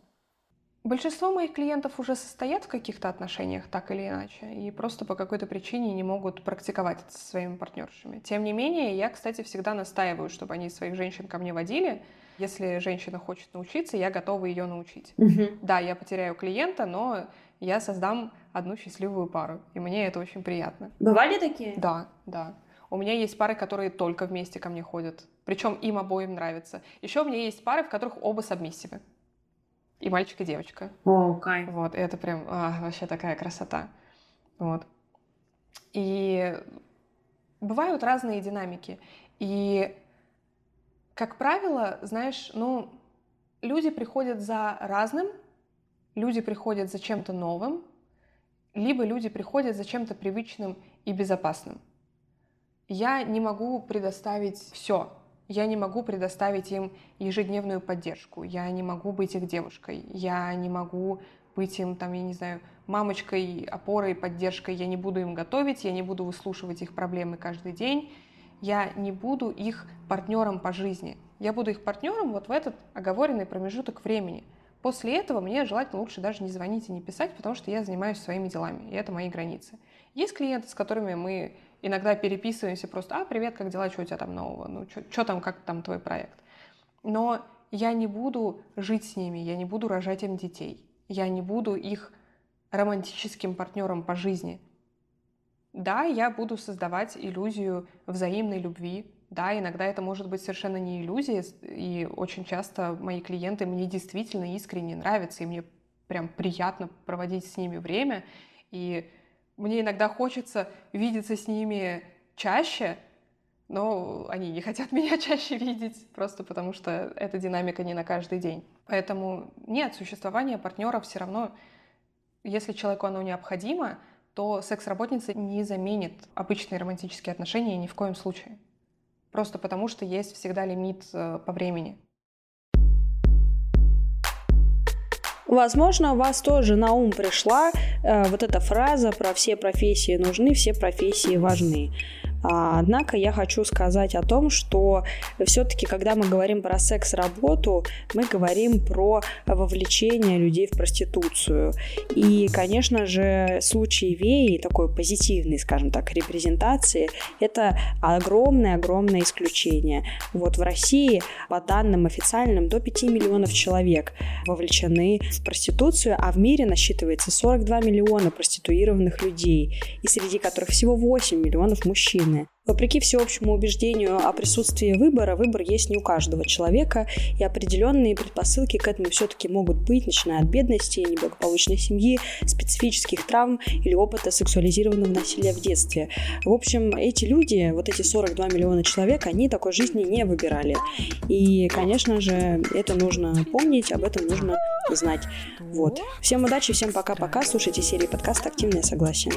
Большинство моих клиентов уже состоят в каких-то отношениях, так или иначе, и просто по какой-то причине не могут практиковать это со своими партнершами. Тем не менее, я, кстати, всегда настаиваю, чтобы они своих женщин ко мне водили. Если женщина хочет научиться, я готова ее научить. Угу. Да, я потеряю клиента, но я создам одну счастливую пару, и мне это очень приятно. Бывали такие? Да, да. У меня есть пары, которые только вместе ко мне ходят. Причем им обоим нравится. Еще у меня есть пары, в которых оба сабмиссивы и мальчик, и девочка. О, кайф. Вот, и это прям а, вообще такая красота. Вот. И бывают разные динамики. И, как правило, знаешь, ну, люди приходят за разным, люди приходят за чем-то новым, либо люди приходят за чем-то привычным и безопасным. Я не могу предоставить все я не могу предоставить им ежедневную поддержку, я не могу быть их девушкой, я не могу быть им, там, я не знаю, мамочкой, опорой, поддержкой, я не буду им готовить, я не буду выслушивать их проблемы каждый день, я не буду их партнером по жизни. Я буду их партнером вот в этот оговоренный промежуток времени. После этого мне желательно лучше даже не звонить и не писать, потому что я занимаюсь своими делами, и это мои границы. Есть клиенты, с которыми мы иногда переписываемся просто, а, привет, как дела, что у тебя там нового, ну, что там, как там твой проект. Но я не буду жить с ними, я не буду рожать им детей, я не буду их романтическим партнером по жизни. Да, я буду создавать иллюзию взаимной любви, Да, иногда это может быть совершенно не иллюзия, и очень часто мои клиенты мне действительно искренне нравятся, и мне прям приятно проводить с ними время, и мне иногда хочется видеться с ними чаще, но они не хотят меня чаще видеть, просто потому что эта динамика не на каждый день. Поэтому нет, существование партнера все равно, если человеку оно необходимо, то секс-работница не заменит обычные романтические отношения ни в коем случае. Просто потому что есть всегда лимит э, по времени. Возможно, у вас тоже на ум пришла э, вот эта фраза про все профессии нужны, все профессии важны. А, однако я хочу сказать о том, что все-таки, когда мы говорим про секс-работу, мы говорим про вовлечение людей в проституцию. И, конечно же, случай Веи, такой позитивный, скажем так, репрезентации, это огромное-огромное исключение. Вот в России, по данным официальным, до 5 миллионов человек вовлечены в проституцию, а в мире насчитывается 42 миллиона проституированных людей, и среди которых всего 8 миллионов мужчин стороны. Вопреки всеобщему убеждению о присутствии выбора, выбор есть не у каждого человека, и определенные предпосылки к этому все-таки могут быть, начиная от бедности, неблагополучной семьи, специфических травм или опыта сексуализированного насилия в детстве. В общем, эти люди, вот эти 42 миллиона человек, они такой жизни не выбирали. И, конечно же, это нужно помнить, об этом нужно знать. Вот. Всем удачи, всем пока-пока. Слушайте серии подкаста «Активное согласие».